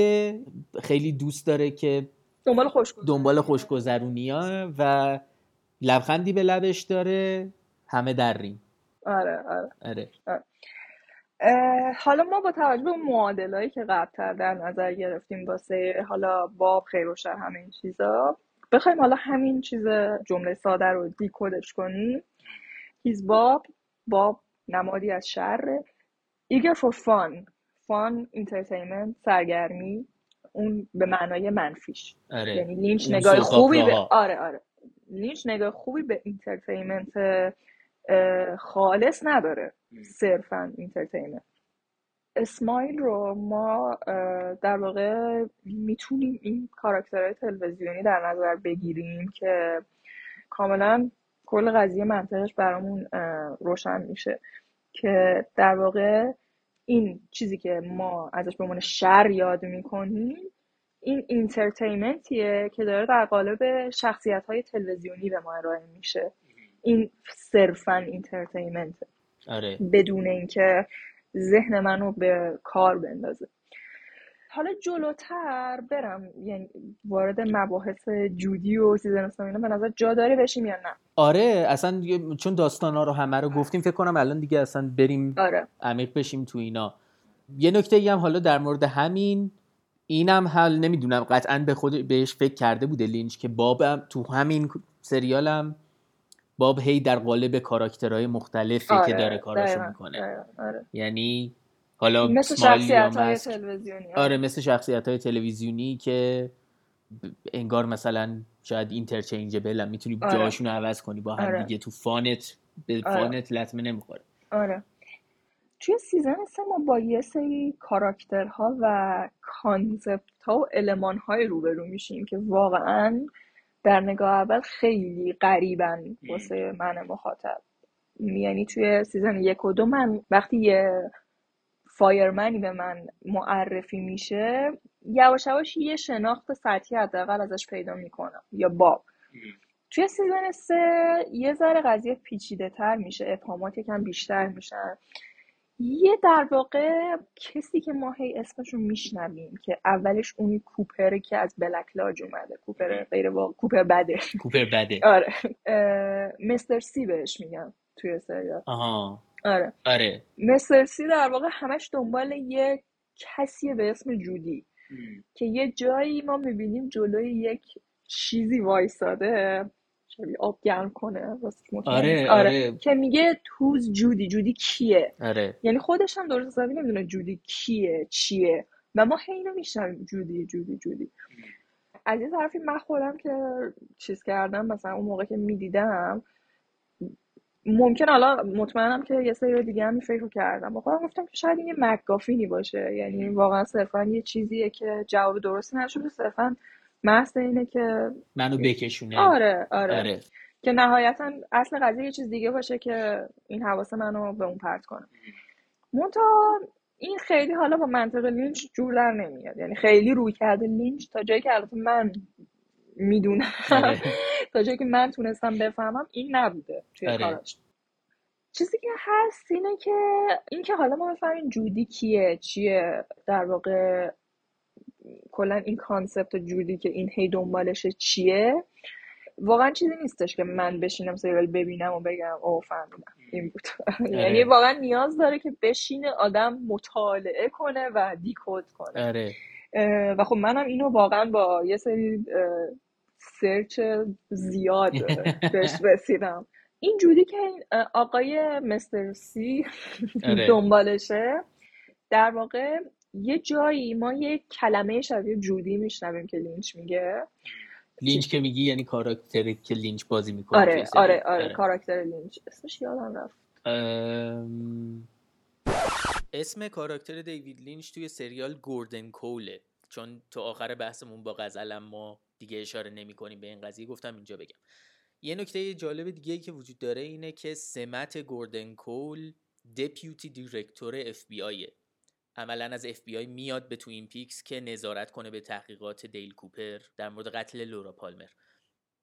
خیلی دوست داره که دنبال خوش دنبال خوشگذرونی ها و لبخندی به لبش داره همه دریم آره آره. آره. اه، حالا ما با توجه به اون معادلایی که قبلتر در نظر گرفتیم واسه حالا باب خیر و شر همه این چیزا بخوایم حالا همین چیز جمله ساده رو دیکودش کنیم. هیز باب باب نمادی از شر eager for fun. Fun entertainment سرگرمی. اون به معنای منفیش. آره. یعنی لینچ نگاه خوبی به. آره آره. لینچ نگاه خوبی به entertainment خالص نداره. صرفا entertainment. اسمایل رو ما در واقع می‌تونیم این کاراکترهای تلویزیونی در نظر بگیریم که کاملا کل قضیه منطقش برامون روشن میشه. که در واقع این چیزی که ما ازش به عنوان شر یاد می‌کنیم این entertainment یه که داره در قالب شخصیت های تلویزیونی به ما ارائه میشه. این صرفا entertainment آره. بدون اینکه ذهن منو به کار بندازه. حالا جلوتر برم یعنی وارد مباحث جودی و season اینا به نظر جا داره بشیم یا نه؟ آره اصلا چون داستان ها رو همه رو گفتیم فکر کنم الان دیگه اصلا بریم آره. عمیق بشیم تو اینا. یه نکته ای هم حالا در مورد همین اینم حل نمی‌دونم قطعا به خود بهش فکر کرده بوده لینچ که بابم تو همین سریال هم باب هی در قالب کاراکترهای مختلفی آره که داره کاراشو می‌کنه. دقیقاً، آره. یعنی حالا مثل شخصیت های. تلویزیونی آره مثل شخصیت های تلویزیونی که انگار مثلا شاید interchangeable هم می‌تونی آره. جاشون عوض کنی با هم آره. دیگه تو fun ت به آره. fun ت لطمه نمی‌خوره آره توی season سه ما با یه سری کاراکترها و concept ها و المان های روبرو میشیم که واقعا در نگاه اول خیلی غریبن واسه من مخاطب یعنی توی season یک و دو من وقتی یه Fireman ی به من معرفی میشه یواش یواش یه شناخت سطحی حداقل ازش پیدا می‌کنم یا باب. توی season سه یه ذره قضیه پیچیده تر میشه ابهامات یکم بیشتر میشن. یه در واقع کسی که ما هی اسمشون میشنویم که اولش اونی کوپره که از Black Lodge اومده کوپر غیر واقع کوپر بده. کوپر بده. آره Mr. C بهش میگن توی سریال. آها. آره. آره. Mr. C در واقع همش دنبال یه کسیه به اسم جودی. که یه جایی ما می‌بینیم جلوی یک چیزی وایساده شبیه آب گرم کنه آره نیست. آره که میگه توز جودی جودی کیه؟ آره. یعنی خودش هم درست حسابی نمی‌دونه جودی کیه چیه. و ما هی اینو میشنویم جودی جودی جودی. از یه طرفی من خودم که چیز کردم مثلا اون موقع که می‌دیدم ممکن حالا مطمئنم که یه سری دیگه هم فکر کردم. با خودم گفتم که شاید این یه مکافینی باشه. یعنی واقعا صرفا یه چیزیه که جواب درستی نشده. صرفا محض اینه که منو بکشونه. آره آره, آره. که نهایتا اصل قضیه یه چیز دیگه باشه که این حواس منو به اون پرت کنه. منتها این خیلی حالا با منطق لینچ جور در نمیاد. یعنی خیلی روی کرده لینچ تا جایی که البته من می‌دونم. آره. تا جایی که من تونستم بفهمم این نبوده توی آره. کاراش چیزی که هست اینه که اینکه حالا ما بفهمیم جودی کیه چیه در واقع کلا این concept جودی که این هی دنبالشه چیه واقعا چیزی نیستش که من بشینم سریال ببینم و بگم او فهمیدم. این بود. یعنی واقعا نیاز داره که بشینه آدم مطالعه کنه و decode کنه. آره. و خب منم اینو واقعا با یه سری search زیاد بهش رسیدم. این جودی که این آقای Mr. C آره. دنبالشه در واقع یه جایی ما یه کلمه شبیه جودی میشنویم که لینچ میگه. لینچ که میگی یعنی کاراکتری که لینچ بازی می‌کنه آره سریال. آره آره کاراکتر لینچ. اسمش یادم رفت. ام، اسم کاراکتر دیوید لینچ توی سریال گوردن کوله. چون تو آخر بحثمون با غزلم ما دیگه اشاره نمی کنیم به این قضیه گفتم اینجا بگم. یه نکته جالب دیگه ای که وجود داره اینه که سمت گوردن کول deputy director FBI یه عملا از اف بی آی میاد به Twin Peaks که نظارت کنه به تحقیقات دیل کوپر در مورد قتل لورا پالمر.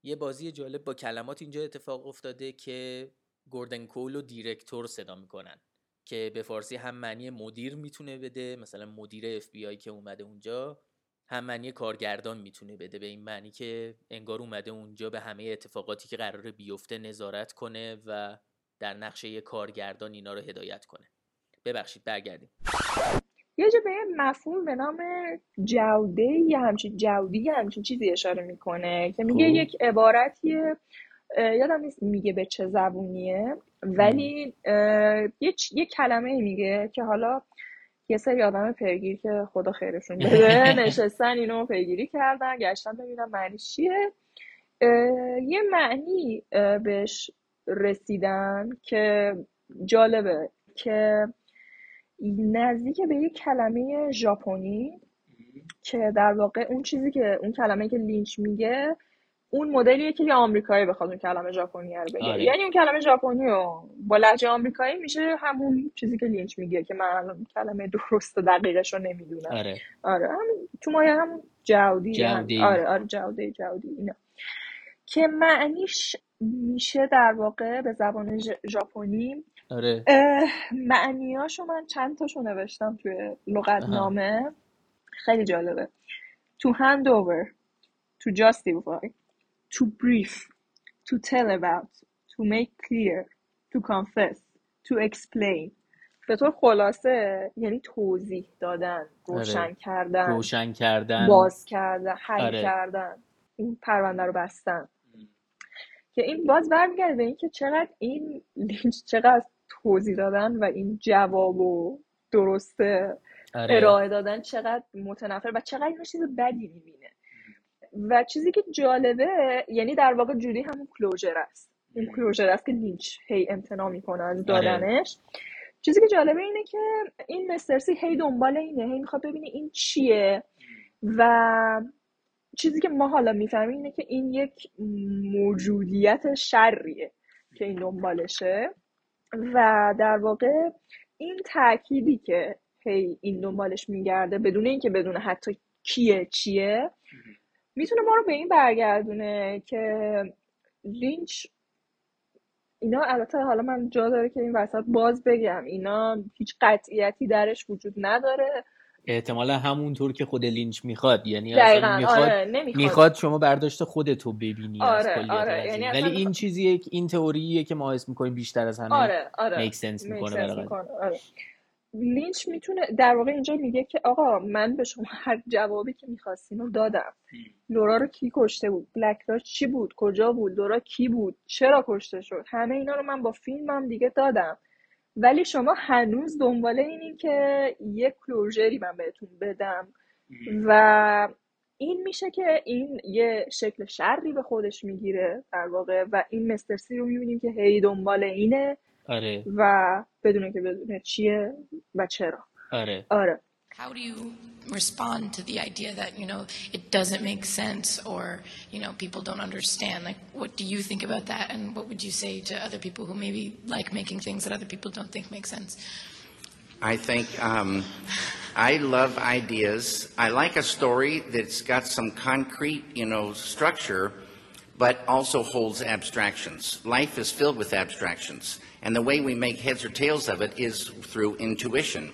یه بازی جالب با کلمات اینجا اتفاق افتاده که گوردن کول و director صدا می‌کنن که به فارسی هم معنی مدیر می‌تونه بده مثلا مدیر اف بی آی که اومده اونجا. هم معنی کارگردان می‌تونه بده به این معنی که انگار اومده اونجا به همه اتفاقاتی که قراره بیفته نظارت کنه و در نقشه یه کارگردان اینا رو هدایت کنه. ببخشید برگردیم. یه جا به یه مفهوم به نام جوده یا همچین جودی یا همچین چیزی اشاره می‌کنه که میگه خب. یک عبارتیه یادم نیست میگه به چه زبونیه ولی یه چ- یه کلمه میگه که حالا یه سری آدم پیگیر که خدا خیرشون بده. نشستن اینو پیگیری کردن گشتن ببینن معنیش چیه. یه معنی بهش رسیدن که جالبه که نزدیک به یه کلمه ژاپنی که در واقع اون چیزی که اون کلمه که لینچ میگه اون مدلیه که یه آمریکایی بخواد اون کلمه ژاپنی رو بگه. آره. یعنی اون کلمه ژاپنی رو با لهجه آمریکایی میشه همون چیزی که لینچ میگه که من الان کلمه درست و دقیقش رو نمی‌دونم. آره. آره هم تو مایه هم جودی هم-. آره آره جودی جودی اینا. که معنیش میشه در واقع به زبان ژاپنی. آره. معنیاشو من چند تاشو نوشتم توی لغتنامه. خیلی جالبه. to hand over. to justify to brief to tell about to make clear to confess to explain. به طور خلاصه یعنی توضیح دادن روشن آره. کردن روشن کردن. باز کردن حل آره. کردن این پرونده رو بستن. که این باز برمیگرده به اینکه چقدر این لینچ چقدر توضیح دادن و این جواب و درسته آره. ارائه دادن چقدر متنفر و چقدر اینو چیز بدی می‌بینه. و چیزی که جالبه یعنی در واقع جوری همون کلوژر است. اون کلوژر است که لینچ هی امتناع می‌کنه از دادنش. چیزی که جالبه اینه که این مسترسی هی دنبال اینه هی می‌خواد ببینه این چیه. و چیزی که ما حالا می‌فهمیم اینه که این یک موجودیت شریه که این دنبالشه. و در واقع این تأکیدی که هی این دنبالش میگرده بدون اینکه بدون حتی کیه چیه می‌تونه ما رو به این برگردونه که لینچ اینا البته حالا من جا داره که این وسط باز بگم اینا هیچ قطعیتی درش وجود نداره احتمالا همونطور که خود لینچ می‌خواد یعنی اصلا می‌خواد آره، می‌خواد شما برداشت خودتو ببینی آره، از آره، یعنی ولی این چیزیه این تئوریه که ما حس می‌کنیم بیشتر از همه آره، آره. make sense می‌کنه, می‌کنه. آره. لینچ می‌تونه در واقع اینجا میگه که آقا من به شما هر جوابی که می‌خواستین رو دادم. لورا رو کی کشته بود؟ بلک راش چی بود؟ کجا بود؟ لورا کی بود؟ چرا کشته شد؟ همه اینا رو من با فیلمم دیگه دادم. ولی شما هنوز دنبال اینین که یک کلوژری من بهتون بدم. و این میشه که این یه شکل شری به خودش می‌گیره در واقع و این مستر سی رو می‌بینیم که هی دنبال اینه. آره. و بدونه که بدونه چیه و چرا آره آره How do you respond to the idea that, you know, it doesn't make sense or, you know, people don't understand? Like, what do you think about that? And what would you say to other people who maybe like making things that other people don't think make sense? I think um, I love ideas. I like a story that's got some concrete, you know, structure, but also holds abstractions. Life is filled with abstractions. And the way we make heads or tails of it is through intuition.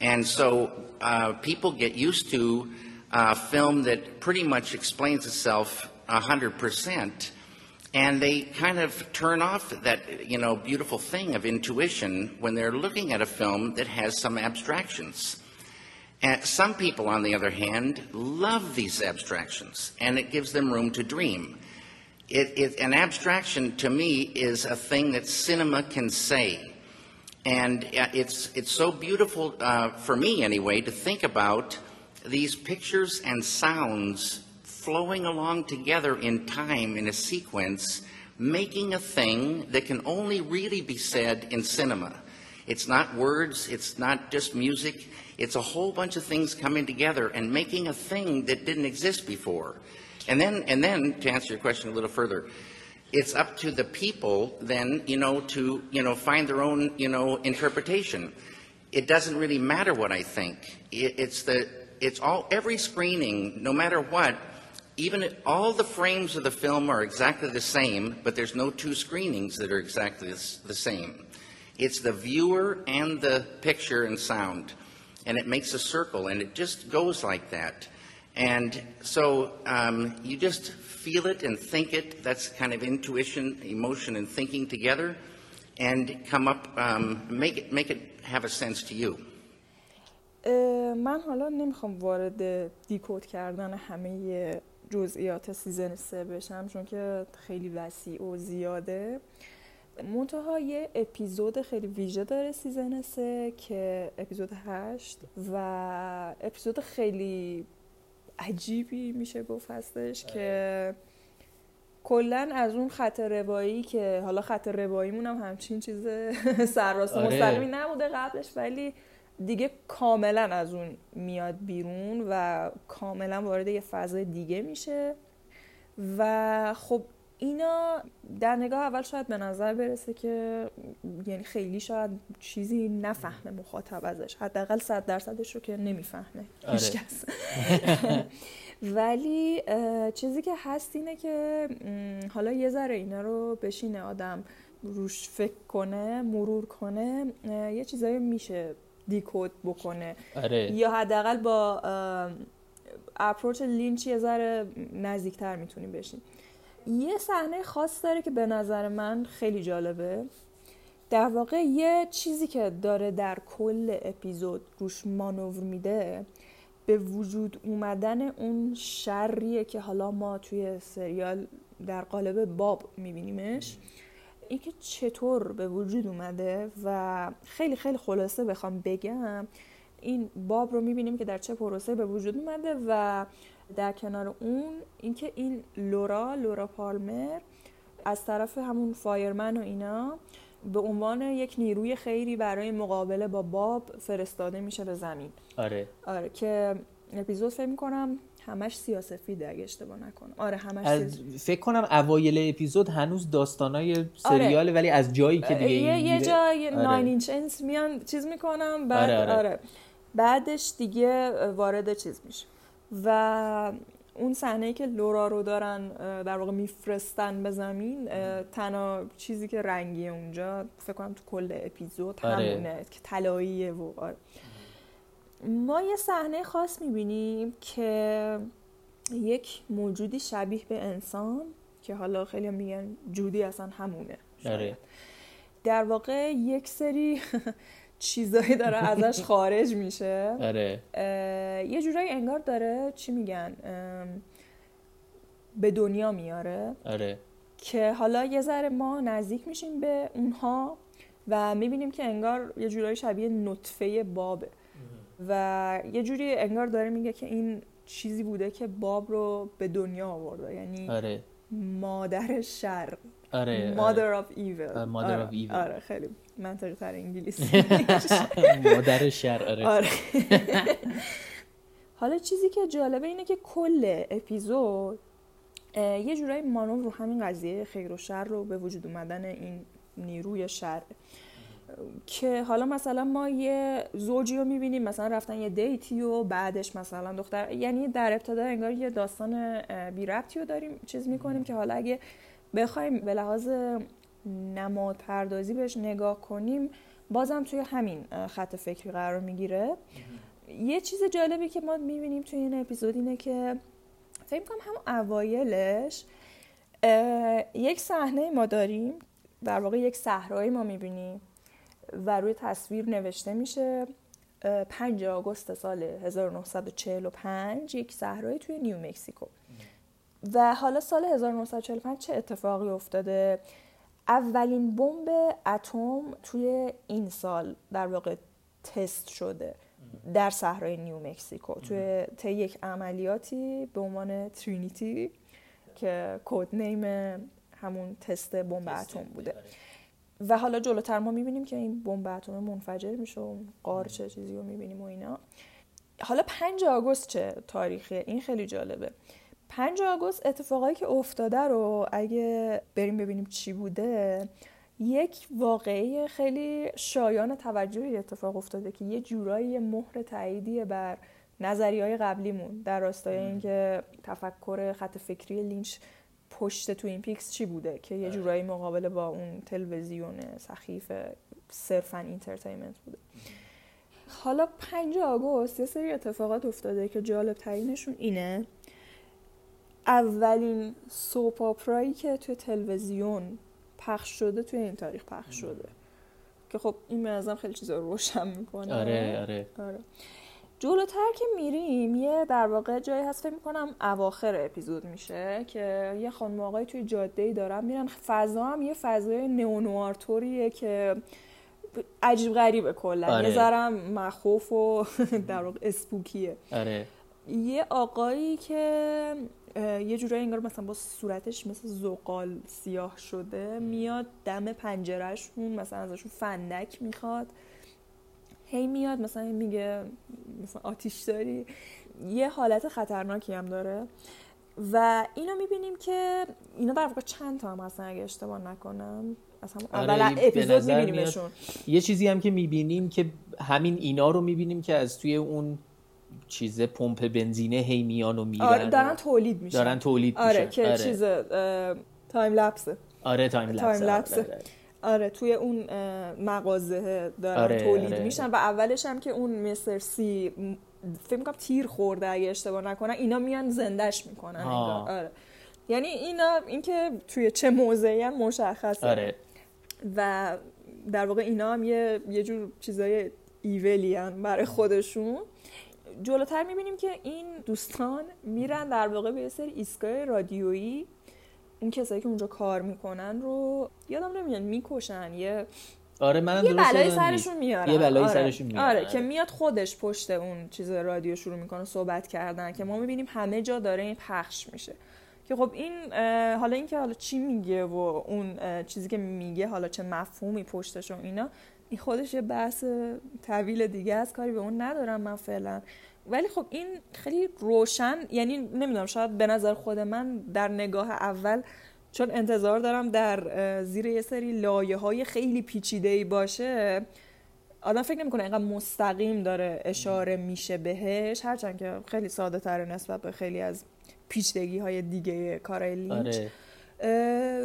And so uh, people get used to a film that pretty much explains itself 100%, and they kind of turn off that, you know, beautiful thing of intuition when they're looking at a film that has some abstractions. And some people, on the other hand, love these abstractions, and it gives them room to dream. It, it, an abstraction to me is a thing that cinema can say. And uh, it's, it's so beautiful, uh, for me anyway, to think about these pictures and sounds flowing along together in time in a sequence, making a thing that can only really be said in cinema. It's not words, it's not just music, it's a whole bunch of things coming together and making a thing that didn't exist before. And then, and then to answer your question a little further, it's up to the people then, you know, to, you know, find their own, you know, interpretation. It doesn't really matter what I think. It, it's the, it's all, every screening, no matter what, even all the frames of the film are exactly the same, but there's no two screenings that are exactly the same. It's the viewer and the picture and sound, and it makes a circle, and it just goes like that. And so um, you just feel it and think it. That's kind of intuition, emotion, and thinking together, and come up, um, make it, make it have a sense to you. من حالا نمی‌خوام وارد decode کردن همه جزئیات season سه بشم چون که خیلی وسیع و زیاده منتها یه اپیزود خیلی ویژه داره season سه که اپیزود هشت و اپیزود خیلی عجیبی میشه گفت هستش آره. که کلا از اون خط روایی که حالا خط رواییمون هم همچین چیز سرراست آره. مستقیمی نبوده قبلش ولی دیگه کاملا از اون میاد بیرون و کاملا وارد یه فضای دیگه میشه و خب اینا در نگاه اول شاید به نظر برسه که یعنی خیلی شاید چیزی نفهمه مخاطب ازش. حداقل صد درصدش رو که نمی‌فهمه. آره. ولی چیزی که هست اینه که حالا یه ذره اینا رو بشینه آدم روش فکر کنه مرور کنه یه چیزایی میشه دیکود بکنه. آره. یا حداقل با اپروچ لینچ یه ذره نزدیکتر می‌تونیم بشین. یه صحنه خاص داره که به نظر من خیلی جالبه. در واقع یه چیزی که داره در کل اپیزود روش مانور میده به وجود اومدن اون شریه که حالا ما توی سریال در قالب باب میبینیمش اینکه چطور به وجود اومده و خیلی خیلی خلاصه بخوام بگم این باب رو می‌بینیم که در چه پروسه به وجود اومده و در کنار اون اینکه این لورا لورا پالمر از طرف همون فایرمن و اینا به عنوان یک نیروی خیری برای مقابله با باب فرستاده میشه به زمین. آره. آره که اپیزود فکر می‌کنم همش سیاسفیده اگه اشتباه نکنم. آره همش از فکر کنم اوایل اپیزود هنوز داستانای سریاله ولی از جایی که دیگه یه, یه جای آره. ناین اینچ میان چیز می‌کنم بعد آره، آره, آره. بعدش دیگه وارد چیز میشه. و اون صحنه که لورا رو دارن در واقع میفرستن به زمین تنها چیزی که رنگیه اونجا فکر کنم تو کل اپیزود آره. همونه که طلاییه و آره. ما یه صحنه خاص می‌بینیم که یک موجودی شبیه به انسان که حالا خیلی میگن جودی اصلا همونه آره در واقع یک سری چیزایی داره ازش خارج میشه. آره. یه جورایی انگار داره چی میگن به دنیا میاره. آره. که حالا یه ذره ما نزدیک میشیم به اونها و می‌بینیم که انگار یه جورایی شبیه نطفه بابه. و یه جوری انگار داره میگه که این چیزی بوده که باب رو به دنیا آورده. یعنی آره. مادر شر آره mother of evil. آره، mother آره. of evil. آره خیلی منطقی تر انگلیسی. مادر شر آره. آره. حالا چیزی که جالبه اینه که کل اپیزود یه جورایی مانور رو همین قضیه خیر و شر رو به وجود اومدن این نیروی شر که حالا مثلا ما یه زوجی رو می‌بینیم مثلا رفتن یه دیتی و بعدش مثلا دختر یعنی در ابتدا انگار یه داستان بی ربطی رو داریم چیز می‌کنیم که حالا اگه بخوایم به لحاظ نماد پردازی بهش نگاه کنیم بازم توی همین خط فکری قرار می‌گیره. یه چیز جالبی که ما می‌بینیم توی این اپیزود اینه که فکر کنم هم اوایلش یک صحنه ما داریم در واقع یک صحرایی ما می‌بینیم و روی تصویر نوشته میشه اه، 5 آگوست سال 1945 یک صحرایی توی نیو مکزیکو و حالا سال 1945 چه اتفاقی افتاده؟ اولین بمب اتم توی این سال در واقع تست شده در صحرای نیو مکزیکو توی طی یک عملیاتی به عنوان ترینیتی که کد نیم همون تست بمب اتم بوده. و حالا جلوتر ما می‌بینیم که این بمب اتم منفجر میشه و قارچ چیزی رو می‌بینیم و اینا. حالا 5 آگوست چه تاریخه این خیلی جالبه. 5 آگوست اتفاقایی که افتاده رو اگه بریم ببینیم چی بوده یک واقعه خیلی شایان توجهی اتفاق افتاده که یه جورایی مهر تاییدیه بر نظریه های قبلیمون. در راستای اینکه تفکر خط فکری لینچ پشت Twin Peaks چی بوده که یه جورایی مقابله با اون تلویزیون سخیف صرفا entertainment بوده. حالا 5 آگوست یه سری اتفاقات افتاده که جالب ترینشون اینه. اولین soap opera یی که توی تلویزیون پخش شده توی این تاریخ پخش شده. که خب این نظرم خیلی چیزا رو روشن می‌کنه. آره آره. آره. جلوتر که میریم یه در واقع جایی هست فکر می‌کنم اواخر اپیزود میشه که یه خانم آقای توی جاده ای دارن میرن. فضا هم یه فضای neo-noir طوریه که عجیب غریبه کلا. آره. یه ذرم مخوف و در واقع اسپوکیه. آره. یه آقایی که یه جورایی انگار مثلا با صورتش مثل زغال سیاه شده میاد دم پنجرهشون مثلا ازشون فندک می‌خواد. هی میاد مثلا میگه مثلا آتیش داری. یه حالت خطرناکی هم داره. و اینو می‌بینیم که اینا در واقع چند تا هم هستن اگه اشتباه نکنم. اصلا آره، اول اپیزود. میبینیمشون. یه چیزی هم که می‌بینیم که همین اینا رو می‌بینیم که از توی اون چیزه پمپ بنزینه هی میان و میرن آره دارن تولید میشن. دارن تولید آره میشن. که چیز اه، time-lapse ه آره time-lapse time-lapse ه. آره، آره. آره توی اون مغازه دارن آره، تولید آره. میشن و اولش هم که اون Mr. C فکر می‌کنم تیر خورده اگه اشتباه نکنم اینا میان زندش می‌کنن آره. یعنی اینا اینکه توی چه موضعی هم مشخصه. آره. و در واقع اینا هم یه, یه جور چیزای ایولی برای خودشون. جلوتر می‌بینیم که این دوستان میرن در واقع به یه سری ایستگاه رادیویی. اون کسایی که اونجا کار می‌کنن رو یادم نمیاد می‌کشن. یه آره منم یه بلایی. سرشون میارن یه بلایی آره. سرشون میارن. آره که میاد خودش پشت اون چیز رادیو شروع می‌کنه صحبت کردن که ما می‌بینیم همه جا داره این پخش میشه. که خب این حالا اینکه حالا چی میگه و اون چیزی که میگه حالا چه مفهومی پشتش و اینا این خودش یه بحث طویل دیگه از کاری به اون ندارم من فعلا. ولی خب این خیلی روشن یعنی نمی‌دونم شاید به نظر خود من در نگاه اول چون انتظار دارم در زیر یه سری لایه های خیلی پیچیده ای باشه آدم فکر نمی‌کنه اینقدر مستقیم داره اشاره میشه بهش. هرچند که خیلی ساده تر نسبت به خیلی از پیچیدگی های دیگه کارای لینچ. آره.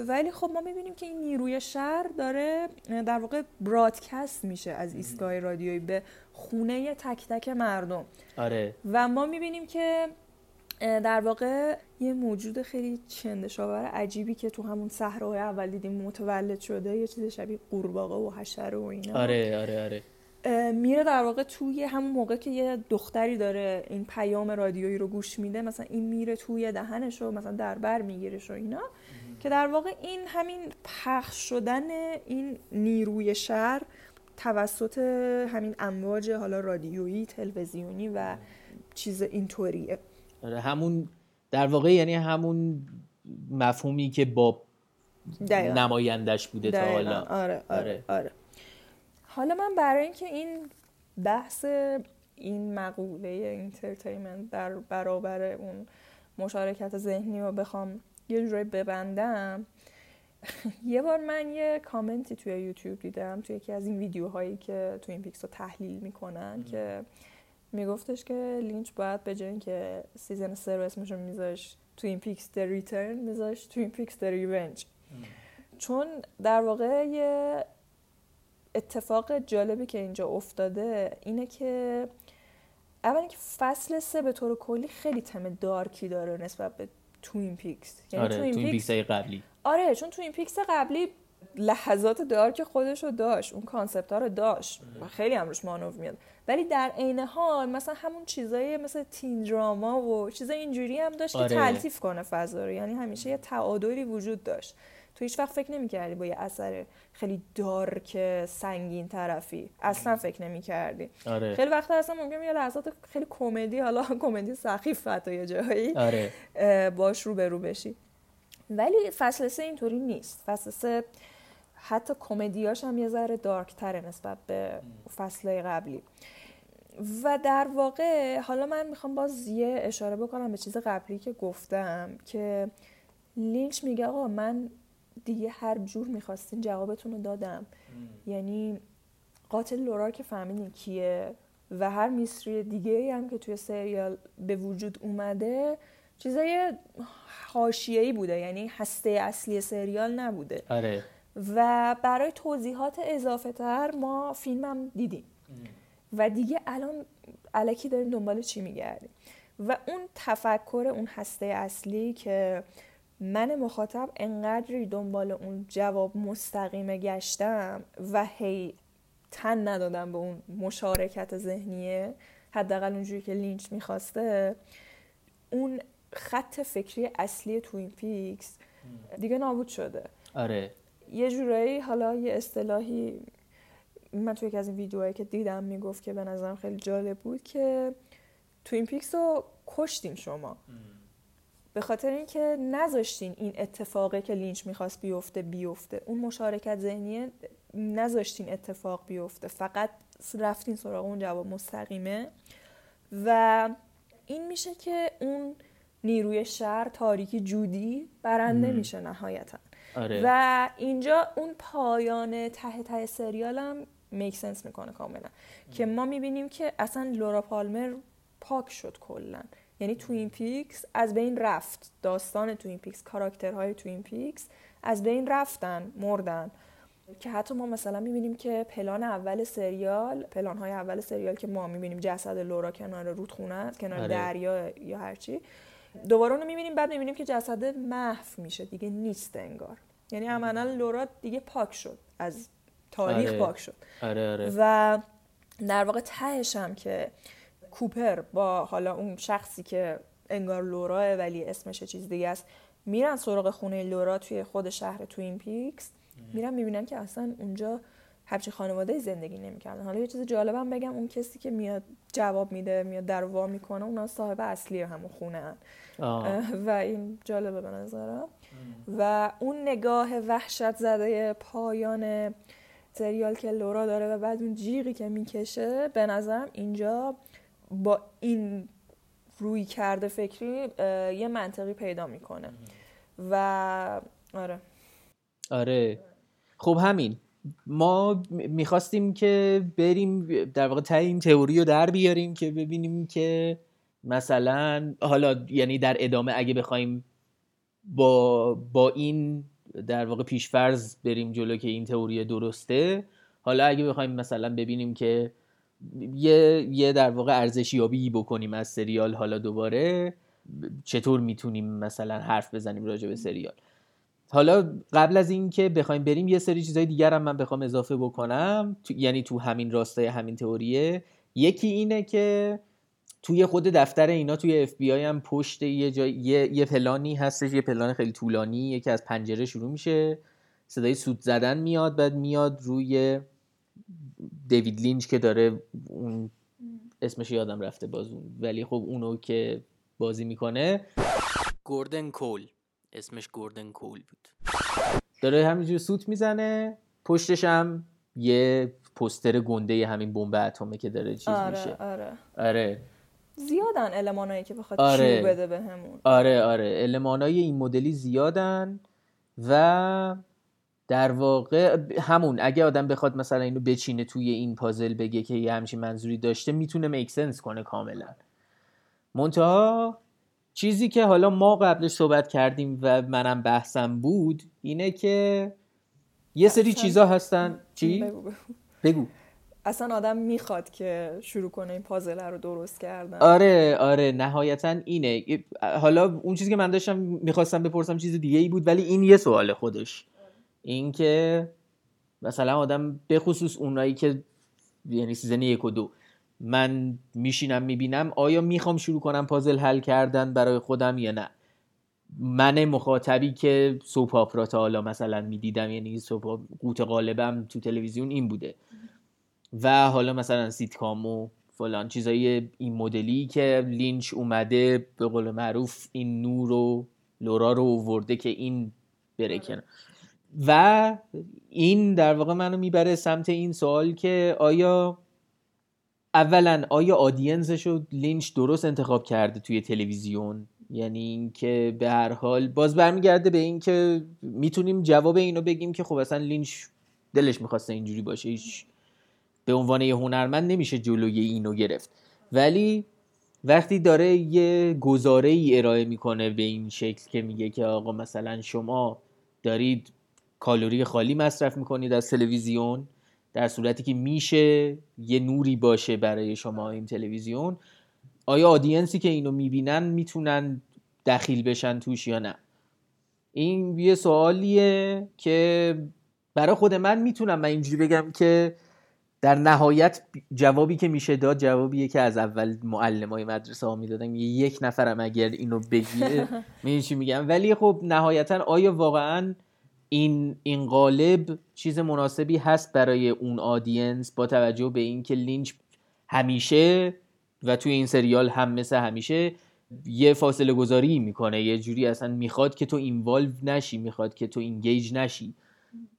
ولی خب ما می‌بینیم که این نیروی شهر داره در واقع برادکست میشه از ایستگاه رادیویی به خونه تک تک مردم. آره. و ما می‌بینیم که در واقع یه موجود خیلی چندشاور عجیبی که تو همون صحرای اول دیدیم متولد شده یه چیز شبیه قورباغه و حشره و اینا. آره آره آره. میره در واقع توی همون موقع که یه دختری داره این پیام رادیویی رو گوش میده مثلا این میره توی دهنش رو مثلا در بر میگیرش و اینا. که در واقع این همین پخش شدن این نیروی شر توسط همین امواج حالا رادیویی تلویزیونی و چیز اینطوریه آره همون در واقع یعنی همون مفهومی که با دقیقا. نمایندش بوده تا دقیقاً. حالا آره آره آره حالا من برای اینکه این بحث این مقوله entertainment در برابر اون مشارکت ذهنی رو بخوام یه جوری ببندم. یه بار من یه کامنتی توی یوتیوب دیدم توی یکی از این ویدیوهایی که توین پیکس رو تحلیل می‌کنن که میگفتش که لینچ باید به جای اینکه season سه رو اسمش رو میذاش توین پیکس The Return میذاش توین پیکس The Revenge چون در واقع یه اتفاق جالبی که اینجا افتاده اینه که اولا که فصل سه به طور کلی خیلی تم dark ی داره نسبت به توین پیکس آره توین پیکس های قبلی. آره چون توین پیکس قبلی لحظات dark خودش رو داشت اون concept ها رو داشت و خیلی هم روش مانور میاد. ولی در عین حال مثلا همون چیزایی مثل teen drama و چیزای اینجوری هم داشت آره. که تلطیف کنه فضا رو. یعنی همیشه یه تعادلی وجود داشت. تو هیچ وقت فکر نمی‌کردی با یه اثر خیلی dark سنگین طرفی. اصلا فکر نمی‌کردی. آره. خیلی وقتا اصلا ممکنه یه لحظات خیلی کمدی حالا کمدی سخیف حتی یه جایی آره. باش رو به رو بشی. ولی فصل سه اینطوری نیست. فصل سه حتی کمدیاش هم یه ذره دارک تره نسبت به فصل قبلی. و در واقع حالا من می‌خوام باز یه اشاره بکنم به چیز قبلی که گفتم که لینچ میگه آقا من دیگه هر جور می‌خواستین جوابتون رو دادم. یعنی قاتل لورا که فهمیدین کیه و هر میستری دیگه هم که توی سریال به وجود اومده چیزای حاشیه‌ای بوده. یعنی هسته اصلی سریال نبوده. آره. و برای توضیحات اضافه تر ما فیلمم دیدیم. و دیگه الان علکی داریم دنبال چی میگردیم؟ و اون تفکر اون هسته اصلی که من مخاطب انقدری دنبال اون جواب مستقیمه گشتم و هی تن ندادم به اون مشارکت ذهنیه حداقل اونجوری که لینچ می‌خواسته اون خط فکری اصلی توین پیکس دیگه نابود شده. آره. یه جورایی حالا یه اصطلاحی من توی یکی از این ویدیوهایی که دیدم می‌گفت که به نظرم خیلی جالب بود که توین پیکس رو کشتین شما. به خاطر اینکه نذاشتین این اتفاقی که لینچ می‌خواست بیفته بیفته. اون مشارکت ذهنیه نذاشتین اتفاق بیفته. فقط رفتین سراغ اون جواب مستقیمه. و این میشه که اون نیروی شر تاریکی جودی برنده میشه نهایتا. آره. و اینجا اون پایان ته ته سریالم make sense می‌کنه کاملا. که ما می‌بینیم که اصلا لورا پالمر پاک شد کلا. یعنی توین پیکس از بین رفت. داستان توین پیکس کاراکترهای توین پیکس از بین رفتن مردن. که حتی ما مثلا می‌بینیم که پلان اول سریال پلان های اول سریال که ما می‌بینیم جسد لورا کنار رودخونه است کنار آره. دریا یا هرچی دوباره اونو می‌بینیم بعد می‌بینیم که جسد محو میشه. دیگه نیست انگار. یعنی عملا لورا دیگه پاک شد. از تاریخ آره. پاک شد. آره آره. و در واقع تهش هم که کوپر با حالا اون شخصی که انگار لوراه ولی اسمش چیز دیگه است میرن سراغ خونه لورا توی خود شهر توین پیکس. میرن می‌بینن که اصلا اونجا همچین خانواده زندگی نمی‌کردن. حالا یه چیز جالبم بگم اون کسی که میاد جواب میده میاد در وا می‌کنه اونا صاحب اصلی همون خونه هن. و این جالبه به نظرم. و اون نگاه وحشت زده پایان سریال که لورا داره و بعد اون جیغی که می‌کشه به نظرم اینجا با این روی کرده فکری یه منطقی پیدا می‌کنه. و آره. آره. خب همین. ما می‌خواستیم که بریم در واقع تا این تئوری رو در بیاریم که ببینیم که مثلا حالا یعنی در ادامه اگه بخوایم با با این در واقع پیشفرض بریم جلو که این تئوری درسته حالا اگه بخوایم مثلا ببینیم که یه یه در واقع ارزشیابی بکنیم از سریال حالا دوباره چطور می‌تونیم مثلا حرف بزنیم راجع به سریال؟ حالا قبل از اینکه بخوایم بریم یه سری چیزای دیگر هم من بخوام اضافه بکنم. یعنی تو همین راستای همین تئوریه. یکی اینه که توی خود دفتر اینا توی اف بی آی هم پشت یه, جای یه،, یه پلانی هستش یه پلان خیلی طولانی یکی از پنجره شروع میشه. صدای سود زدن میاد بعد میاد روی دیوید لینچ که داره اون اسمش یادم رفته باز ولی خب اونو که بازی می‌کنه. گوردن کول. اسمش گوردن کول بود. داره همینجور سوت می‌زنه. پشتش هم یه پستر گنده همین بمب اتمی که داره چیز آره، میشه. آره. آره. زیادن المانایی که بخواد آره. بده بهمون. آره آره. المانای این مدلی زیادن و در واقع همون اگه آدم بخواد مثلا اینو بچینه توی این پازل بگه که یه همچین منظوری داشته می‌تونه میک سنس کنه کاملا. منتها چیزی که حالا ما قبلش صحبت کردیم و منم بحثم بود اینه که یه سری چیزا هستن چی؟ بگو, بگو. بگو. اصلا آدم می‌خواد که شروع کنه این پازل رو درست کردن آره آره نهایتا اینه حالا اون چیزی که من داشتم می‌خواستم بپرسم چیز دیگه ای بود ولی این یه سوال خودش اینکه مثلا آدم به خصوص اونایی که یعنی season یک و دو من میشینم می‌بینم آیا می‌خوام شروع کنم پازل حل کردن برای خودم یا نه؟ من مخاطبی که soap opera تا حالا مثلا می‌دیدم یعنی soap قوت غالبم تو تلویزیون این بوده. و حالا مثلا سیتکام و فلان چیزایی این مدلی که لینچ اومده به قول معروف این نور و لورا رو آورده که این بره کنه و این در واقع منو می‌بره سمت این سوال که آیا اولا آیا audience ش رو لینچ درست انتخاب کرده توی تلویزیون؟ یعنی اینکه به هر حال باز برمیگرده به اینکه می‌تونیم جواب اینو بگیم که خب اصلا لینچ دلش می‌خواسته اینجوری باشه هیچ به عنوان یه هنرمند نمیشه جلوی اینو گرفت. ولی وقتی داره یه گزاره ای ارائه می‌کنه به این شکل که میگه که آقا مثلا شما دارید کالری خالی مصرف می‌کنید از تلویزیون در صورتی که میشه یه نوری باشه برای شما این تلویزیون آیا آدینسی که اینو می‌بینن می‌تونن دخیل بشن توش یا نه؟ این یه سوالیه که برای خود من می‌تونم من اینجوری بگم که در نهایت جوابی که میشه داد جوابیه که از اول معلم های مدرسه ها می‌دادن یک نفرم اگر اینو بگیره می‌دونی چی میگم؟ ولی خب نهایتا آیا واقعا این این قالب چیز مناسبی هست برای اون آدینس با توجه به اینکه لینچ همیشه و توی این سریال هم مثل همیشه یه فاصله گذاری می‌کنه. یه جوری اصلا می‌خواد که تو involve نشی می‌خواد که تو engage نشی.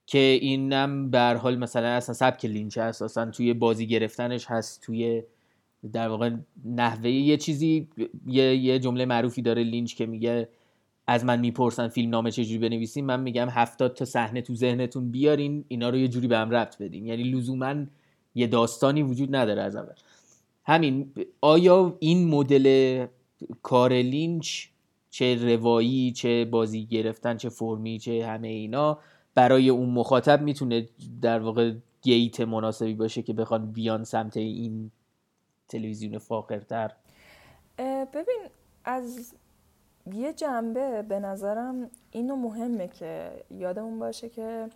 که اینم به حال مثلا اصلا سبک لینچ اساسا توی بازی گرفتنش هست. توی در واقع نحوه یه چیزی یه, یه جمله معروفی داره لینچ که میگه از من می‌پرسن فیلم نامه چجوری بنویسیم من میگم هفتاد تا صحنه تو ذهنتون بیارین اینا رو یه جوری به هم ربط بدین. یعنی لزوما یه داستانی وجود نداره از اول. همین آیا این مدل کار لینچ چه روایی چه بازی گرفتن چه فرمی چه همه اینا برای اون مخاطب می‌تونه در واقع گیت مناسبی باشه که بخوان بیان سمت این تلویزیون فاقرتر ببین از یه جنبه به نظرم اینو مهمه که یادمون باشه که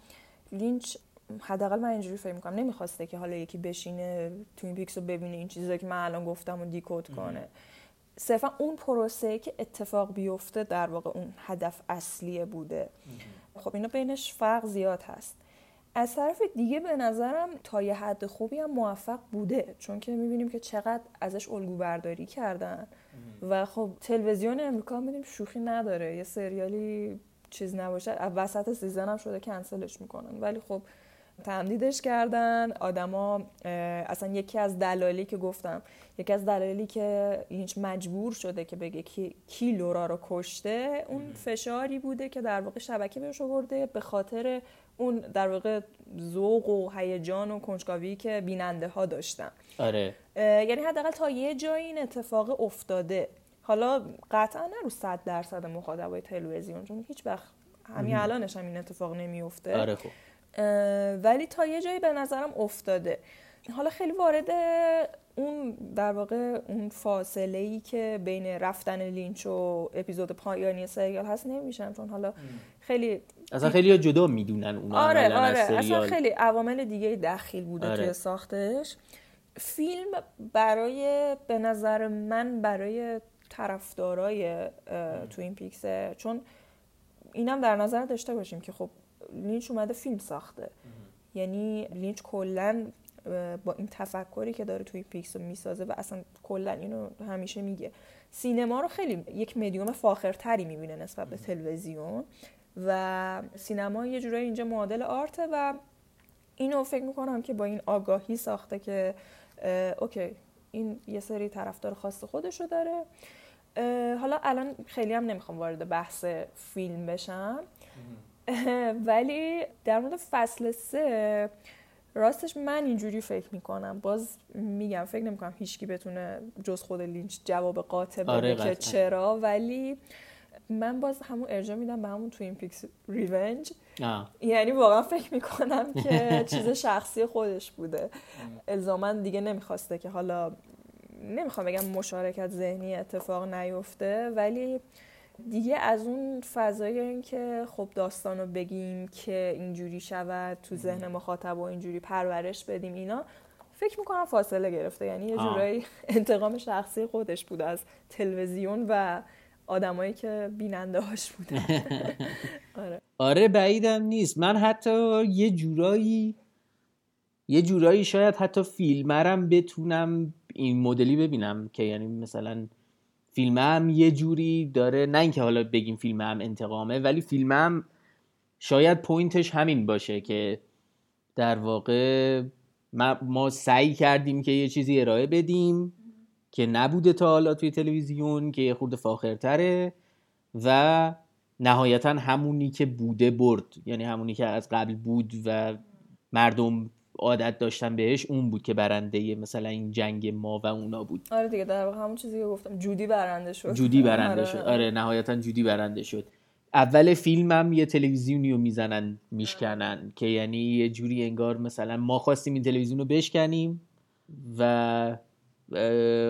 لینچ حداقل من اینجوری فکر می‌کنم نمی‌خواسته که حالا یکی بشینه تو این پیکس رو ببینه این چیزایی که من الان گفتم و دیکود کنه. صرفا اون پروسه که اتفاق بیفته در واقع اون هدف اصلیه بوده. خب اینا بینش فرق زیاد هست. از طرف دیگه به نظرم تا یه حد خوبی هم موفق بوده. چون که می‌بینیم که چقدر ازش الگو برداری کردن. و خب تلویزیون امریکا میدیم شوخی نداره. یه سریالی چیز نباشه. وسط season هم شده کنسلش می‌کنن. ولی خب تمدیدش کردن. آدما اصلا یکی از دلایلی که گفتم یکی از دلایلی که لینچ مجبور شده که بگه کی, کی لورا رو کشته اون فشاری بوده که در واقع شبکه بهش آورده. به خاطر اون در واقع ذوق و هیجان و کنجکاوی که بیننده ها داشتن. آره. یعنی حداقل تا یه جایی این اتفاق افتاده. حالا قطعا نه رو صد درصد مخاطبای تلویزیون چون هیچ وقت همین الانش هم این اتفاق نمیفته آره خب. ولی تا یه جایی به نظرم افتاده. حالا خیلی وارد اون در واقع اون فاصله ای که بین رفتن لینچ و اپیزود پایانی سریال هست نمیشم چون حالا خیلی اصلا خیلی جدا می‌دونن اونا آره آره. اصلا خیلی عوامل دیگه دخیل بوده آره. توی ساختش. فیلم برای به نظر من برای طرفدارای توین پیکسه. چون اینم در نظر داشته باشیم که خب لینچ اومده فیلم ساخته. یعنی لینچ کلا با این تفکری که داره توین پیکس رو می‌سازه و اصلا کلا اینو همیشه میگه. سینما رو خیلی یک مدیوم فاخرتری می‌بینه نسبت به تلویزیون. و سینما یه جورایی اینجا معادل art ه و اینو فکر می‌کنم که با این آگاهی ساخته که okay این یه سری طرفدار خاص خودشو داره. حالا الان خیلی هم نمی‌خوام وارد بحث فیلم بشم. ولی در مورد فصل سه راستش من اینجوری فکر می‌کنم. باز میگم فکر نمی‌کنم هیچکی بتونه جز خود لینچ جواب قاطع بده آره که چرا. ولی من باز همون ارجاع میدم به همون توین پیکس ریونج یعنی واقعا فکر می‌کنم که چیز شخصی خودش بوده. الزاما دیگه نمی‌خواسته که حالا نمی‌خوام بگم مشارکت ذهنی اتفاق نیفته ولی دیگه از اون فضای این که خب داستان رو بگیم که اینجوری شود تو ذهن مخاطب و اینجوری پرورش بدیم اینا فکر می‌کنم فاصله گرفته. یعنی یه جورایی انتقام شخصی خودش بود از تلویزیون و آدمایی که بیننده هاش بودن. آره. آره بعیدم نیست. من حتی یه جورایی یه جورایی شاید حتی فیلمرم بتونم این مدلی ببینم که یعنی مثلا فیلم هم یه جوری داره نه اینکه حالا بگیم فیلم هم انتقامه ولی فیلم هم شاید پوینتش همین باشه که در واقع ما سعی کردیم که یه چیزی ارائه بدیم. که نبوده تا حالا توی تلویزیون که یه خورده فاخرتره و نهایتا همونی که بوده برد. یعنی همونی که از قبل بود و مردم عادت داشتن بهش اون بود که برنده مثلا این جنگ ما و اونا بود. آره دیگه در واقع همون چیزی که گفتم جودی برنده شد. جودی برنده آره. شد. آره نهایتا جودی برنده شد. اول فیلمم یه تلویزیونی رو می‌زنن میشکنن که یعنی یه جوری انگار مثلا ما خواستیم این تلویزیون رو بشکنیم و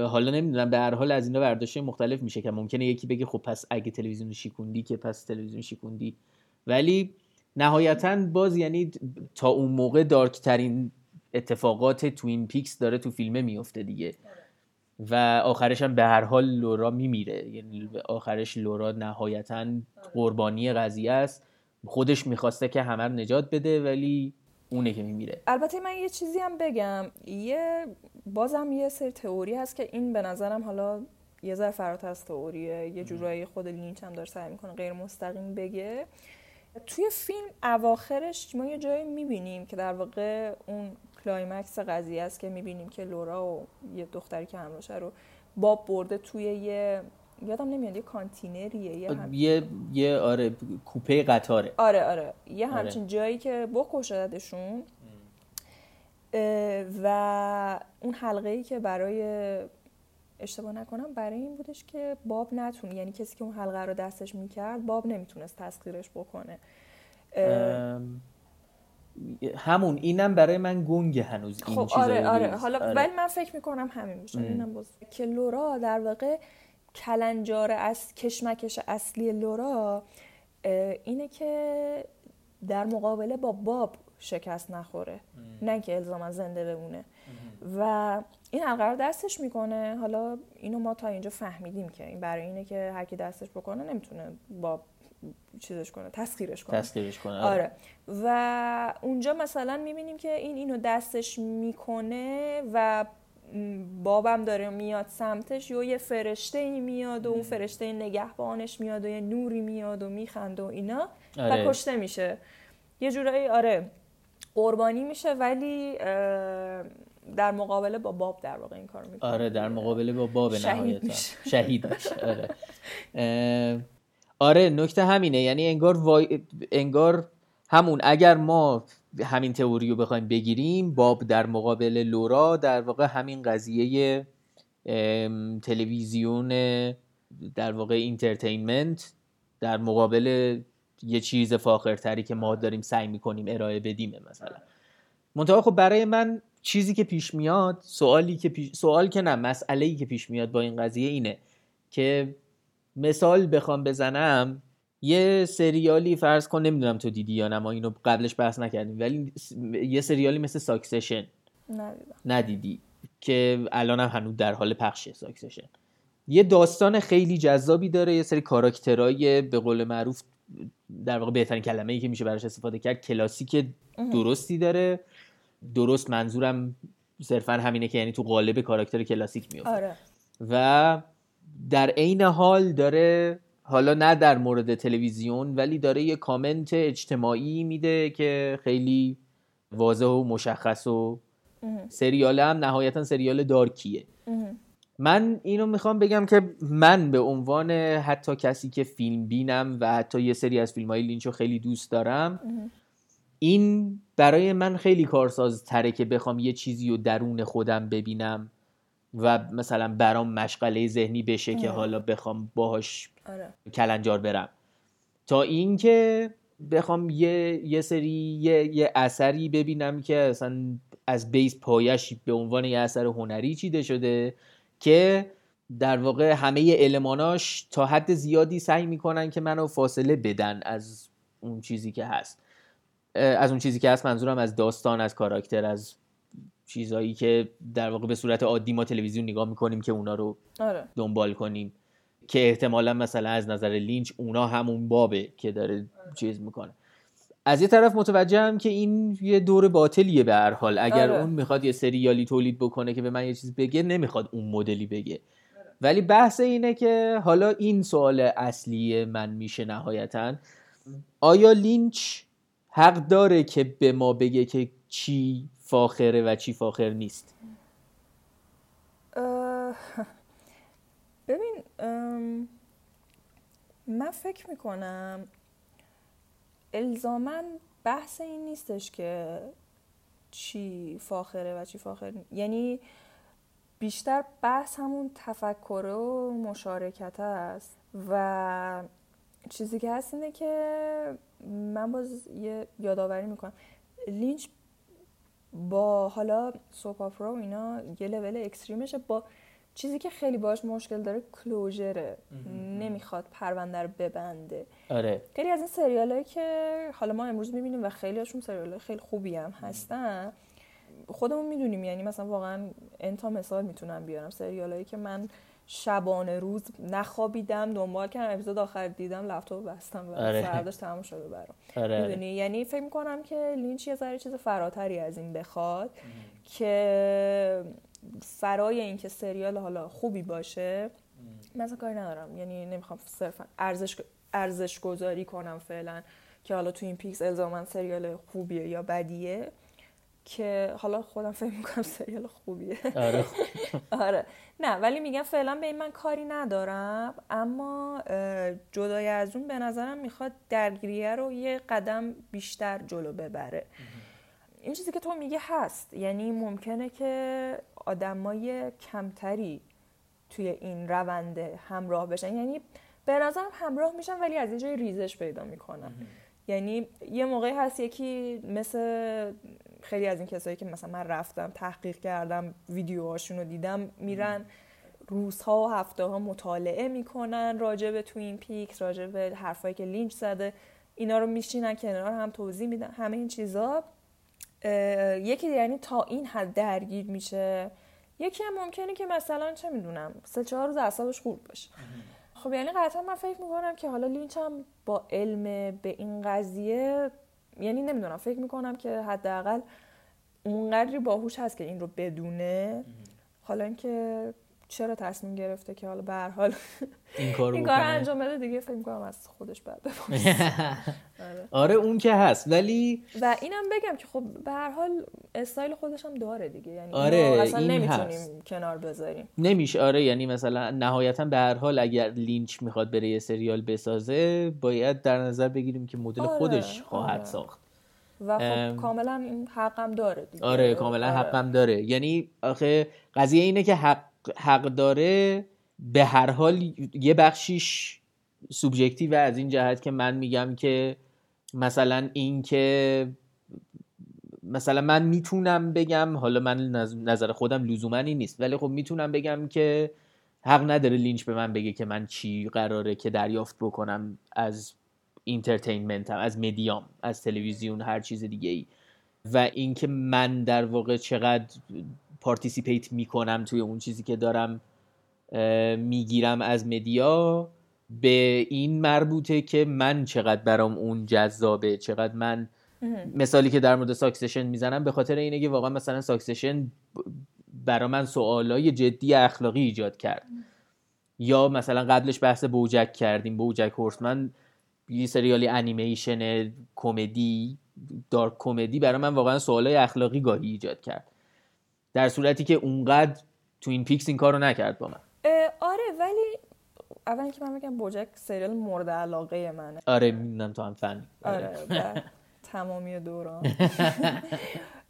حالا نمی‌دونم به هر حال از اینا برداشت مختلف میشه که ممکنه یکی بگه خب پس اگه تلویزیون شیکوندی که پس تلویزیون شیکوندی. ولی نهایتا باز یعنی تا اون موقع دارک ترین اتفاقات توین پیکس داره تو فیلمه میفته دیگه. و آخرش هم به هر حال لورا میمیره. یعنی آخرش لورا نهایتا قربانی قضیه است. خودش می‌خواسته که همه نجات بده ولی اونه که میمیره. البته من یه چیزی هم بگم. یه بازم یه سری تئوری هست که این به نظرم حالا یه ذره فراتر از تئوریه. یه جورایی خود لینچ هم داره سعی می‌کنه غیر مستقیم بگه. توی فیلم اواخرش ما یه جایی می‌بینیم که در واقع اون climax قضیه است که می‌بینیم که لورا و یه دختری که همراشه رو باب برده توی یه یادم نمیاد یه کانتینریه یه هم... یه یه آره کوپه قطاره. آره آره. یه آره. همچین جایی که بکشدشون. و اون حلقه ای که برای اشتباه نکنم برای این بودش که باب نتونه یعنی کسی که اون حلقه رو دستش می‌کرد باب نمی‌تونست تسخیرش بکنه. همون اینم برای من گنگ هنوز این خب آره آره. حالا آره. ولی من فکر می‌کنم همین باشه. اینم باز که لورا در واقع کلنجار از کشمکش اصلی لورا اینه که در مقابله با باب شکست نخوره. نه که الزاما زنده بمونه. و این رو دستش می‌کنه. حالا اینو ما تا اینجا فهمیدیم که این برای اینه که هر کی دستش بکنه نمی‌تونه با چیزش کنه تسخیرش کنه. تسخیرش کنه آره. آره. و اونجا مثلا می‌بینیم که این اینو دستش می‌کنه و بابم داره میاد سمتش یا یه فرشته ای میاد و اون فرشته نگهبانش میاد و یه نوری میاد و میخنده و اینا. آره. و کشته میشه. یه جورایی آره قربانی میشه ولی در مقابله با باب در واقع این کار می‌کنه. آره در مقابله با باب شهید میشه. شهید میشه آره. آره نکته همینه. یعنی انگار وای... انگار همون اگر ما همین تئوری رو بخوایم بگیریم باب در مقابل لورا در واقع همین قضیه تلویزیون در واقع entertainment در مقابل یه چیز فاخرتری که ما داریم سعی می‌کنیم ارائه بدیم مثلا. منتها خب برای من چیزی که پیش میاد سوالی که پیش... سوال که نه مسئله ای که پیش میاد با این قضیه اینه که مثال بخوام بزنم یه سریالی فرض کن نمی‌دونم تو دیدی یا نه ما اینو قبلش بحث نکردیم ولی یه سریالی مثل ساکسشن ندیدم. ندیدی که الان هم هنوز در حال پخشه ساکسشن یه داستان خیلی جذابی داره یه سری کاراکترهای به قول معروف در واقع بهترین کلمه ای که میشه براش استفاده کرد کلاسیک درستی داره. درست منظورم صرفا همینه که یعنی تو قالب کاراکتر کلاسیک میفته آره. و در عین حال داره حالا نه در مورد تلویزیون ولی داره یه کامنت اجتماعی میده که خیلی واضح و مشخص و سریال هم نهایتا سریال دارکیه. من اینو می‌خوام بگم که من به عنوان حتی کسی که فیلم بینم و حتی یه سری از فیلم های لینچ رو خیلی دوست دارم این برای من خیلی کارساز تره که بخوام یه چیزی رو درون خودم ببینم و مثلا برام مشغله ذهنی بشه که حالا بخوام باهاش آره. کلنجار برم. تا اینکه بخوام یه یه سری یه, یه اثری ببینم که اصلا از بیس پایش به عنوان یه اثر هنری چیده شده که در واقع همه الماناش تا حد زیادی سعی می‌کنن که منو فاصله بدن از اون چیزی که هست. از اون چیزی که هست منظورم از داستان از کاراکتر از چیزهایی که در واقع به صورت عادی ما تلویزیون نگاه می‌کنیم که اونا رو آره. دنبال کنیم. که احتمالا مثلا از نظر لینچ اونا همون بابه که داره چیز می‌کنه. از یه طرف متوجهم که این یه دور باطلیه به هر حال. اگر آره. اون می‌خواد یه سریالی تولید بکنه که به من یه چیز بگه نمی‌خواد اون مدلی بگه. ولی بحث اینه که حالا این سوال اصلی من میشه نهایتا. آیا لینچ حق داره که به ما بگه که چی فاخره و چی فاخر نیست؟ ببین من فکر می‌کنم الزاما بحث این نیستش که چی فاخره و چی فاخر نی- یعنی بیشتر بحث همون تفکر و مشارکت است و چیزی که هست اینه که من باز یه یادآوری می‌کنم. لینچ با حالا سوپ اپرا و اینا یه لول اکستریمشه با چیزی که خیلی باش مشکل داره کلوژره. نمی‌خواد پرونده رو ببنده. آره. خیلی از این سریال هایی که حالا ما امروز می‌بینیم و خیلی هاشون سریال های خیلی خوبی هم هستن خودمون می‌دونیم. یعنی مثلا واقعا انتا مثال می‌تونم بیارم. سریال هایی که من شبانه روز نخوابیدم دنبال کردم اپیزود آخر دیدم لپتاپ بستم و آره. فرداش تموم شده برام. آره, آره. می‌دونی؟ یعنی فکر می‌کنم که لینچ یه ذره چیز فراتری از این بخواد که فرای اینکه سریال حالا خوبی باشه من اصلا کاری ندارم. یعنی نمی‌خوام صرفا ارزش ارزش گذاری کنم فعلا که حالا توین پیکس الزاما سریال خوبیه یا بدیه که حالا خودم فکر می‌کنم سریال خوبیه. آره. آره. نه ولی میگم فعلا به این من کاری ندارم. اما جدای از اون به نظرم می‌خواد درگیریه رو یه قدم بیشتر جلو ببره. این چیزی که تو میگه هست. یعنی ممکنه که آدمای کمتری توی این روند همراه بشن. یعنی به نظرم همراه میشن ولی از اینجای ریزش پیدا می‌کنن. یعنی یه موقعی هست یکی مثل خیلی از این کسایی که مثلا من رفتم تحقیق کردم ویدیوهاشون رو دیدم میرن روزها و هفته ها مطالعه می‌کنن راجع به توین پیکس راجع به حرفایی که لینچ زده. اینا رو میشینن کنار هم توضیح میدن همه این چیزا. یکی یعنی تا این حد درگیر میشه. یکی هم ممکنه که مثلا چه می‌دونم سه چهار روز اعصابش خورد باشه. خب یعنی قطعا من فکر می‌کنم که حالا لینچ هم با علم به این قضیه یعنی نمی‌دونم فکر می‌کنم که حداقل اونقدری باهوش هست که این رو بدونه. حالا اینکه چرا تصمیم گرفته که حالا به هر حال این کار این کار انجام بده دیگه فکر می‌کنم از خودش بعد. آره. آره اون که هست ولی و اینم بگم که خب به هر حال استایل خودش هم داره دیگه یعنی آره، اصلا این نمی‌تونیم هست. کنار بذاریم نمیشه آره یعنی مثلا نهایتا به هر حال اگر لینچ می‌خواد بره یه سریال بسازه باید در نظر بگیریم که مدل آره، خودش خواهد آره. ساخت و خب ام. کاملا حقم داره دیگه آره کاملا آره. حقم داره یعنی آخه قضیه اینه که حق, حق داره به هر حال یه بخشیش سوبژکتیو از این جهت که من میگم که مثلا این که مثلا من می‌تونم بگم حالا من نظ- نظر خودم لزوما این نیست ولی خب می‌تونم بگم که حق نداره لینچ به من بگه که من چی قراره که دریافت بکنم از entertainment م از مدیام از تلویزیون هر چیز دیگه ای و اینکه من در واقع چقدر participate می‌کنم توی اون چیزی که دارم می‌گیرم از media به این مربوطه که من چقدر برام اون جذابه چقدر من مثالی که در مورد ساکسشن می‌زنم به خاطر اینه که واقعا مثلا ساکسشن برا من سوالای جدی اخلاقی ایجاد کرد. یا مثلا قبلش بحث بوجک کردیم. بوجک هورسمن یه سریالی انیمیشن کمدی دارک کمدی برای من واقعا سوالای اخلاقی گاهی ایجاد کرد. در صورتی که اونقدر تو این پیکس این کارو نکرد با من. آره ولی اول که من بگم بوجک سریال مورد علاقه منه. آره می‌دونم تو هم فن. آره و تمامی دوران.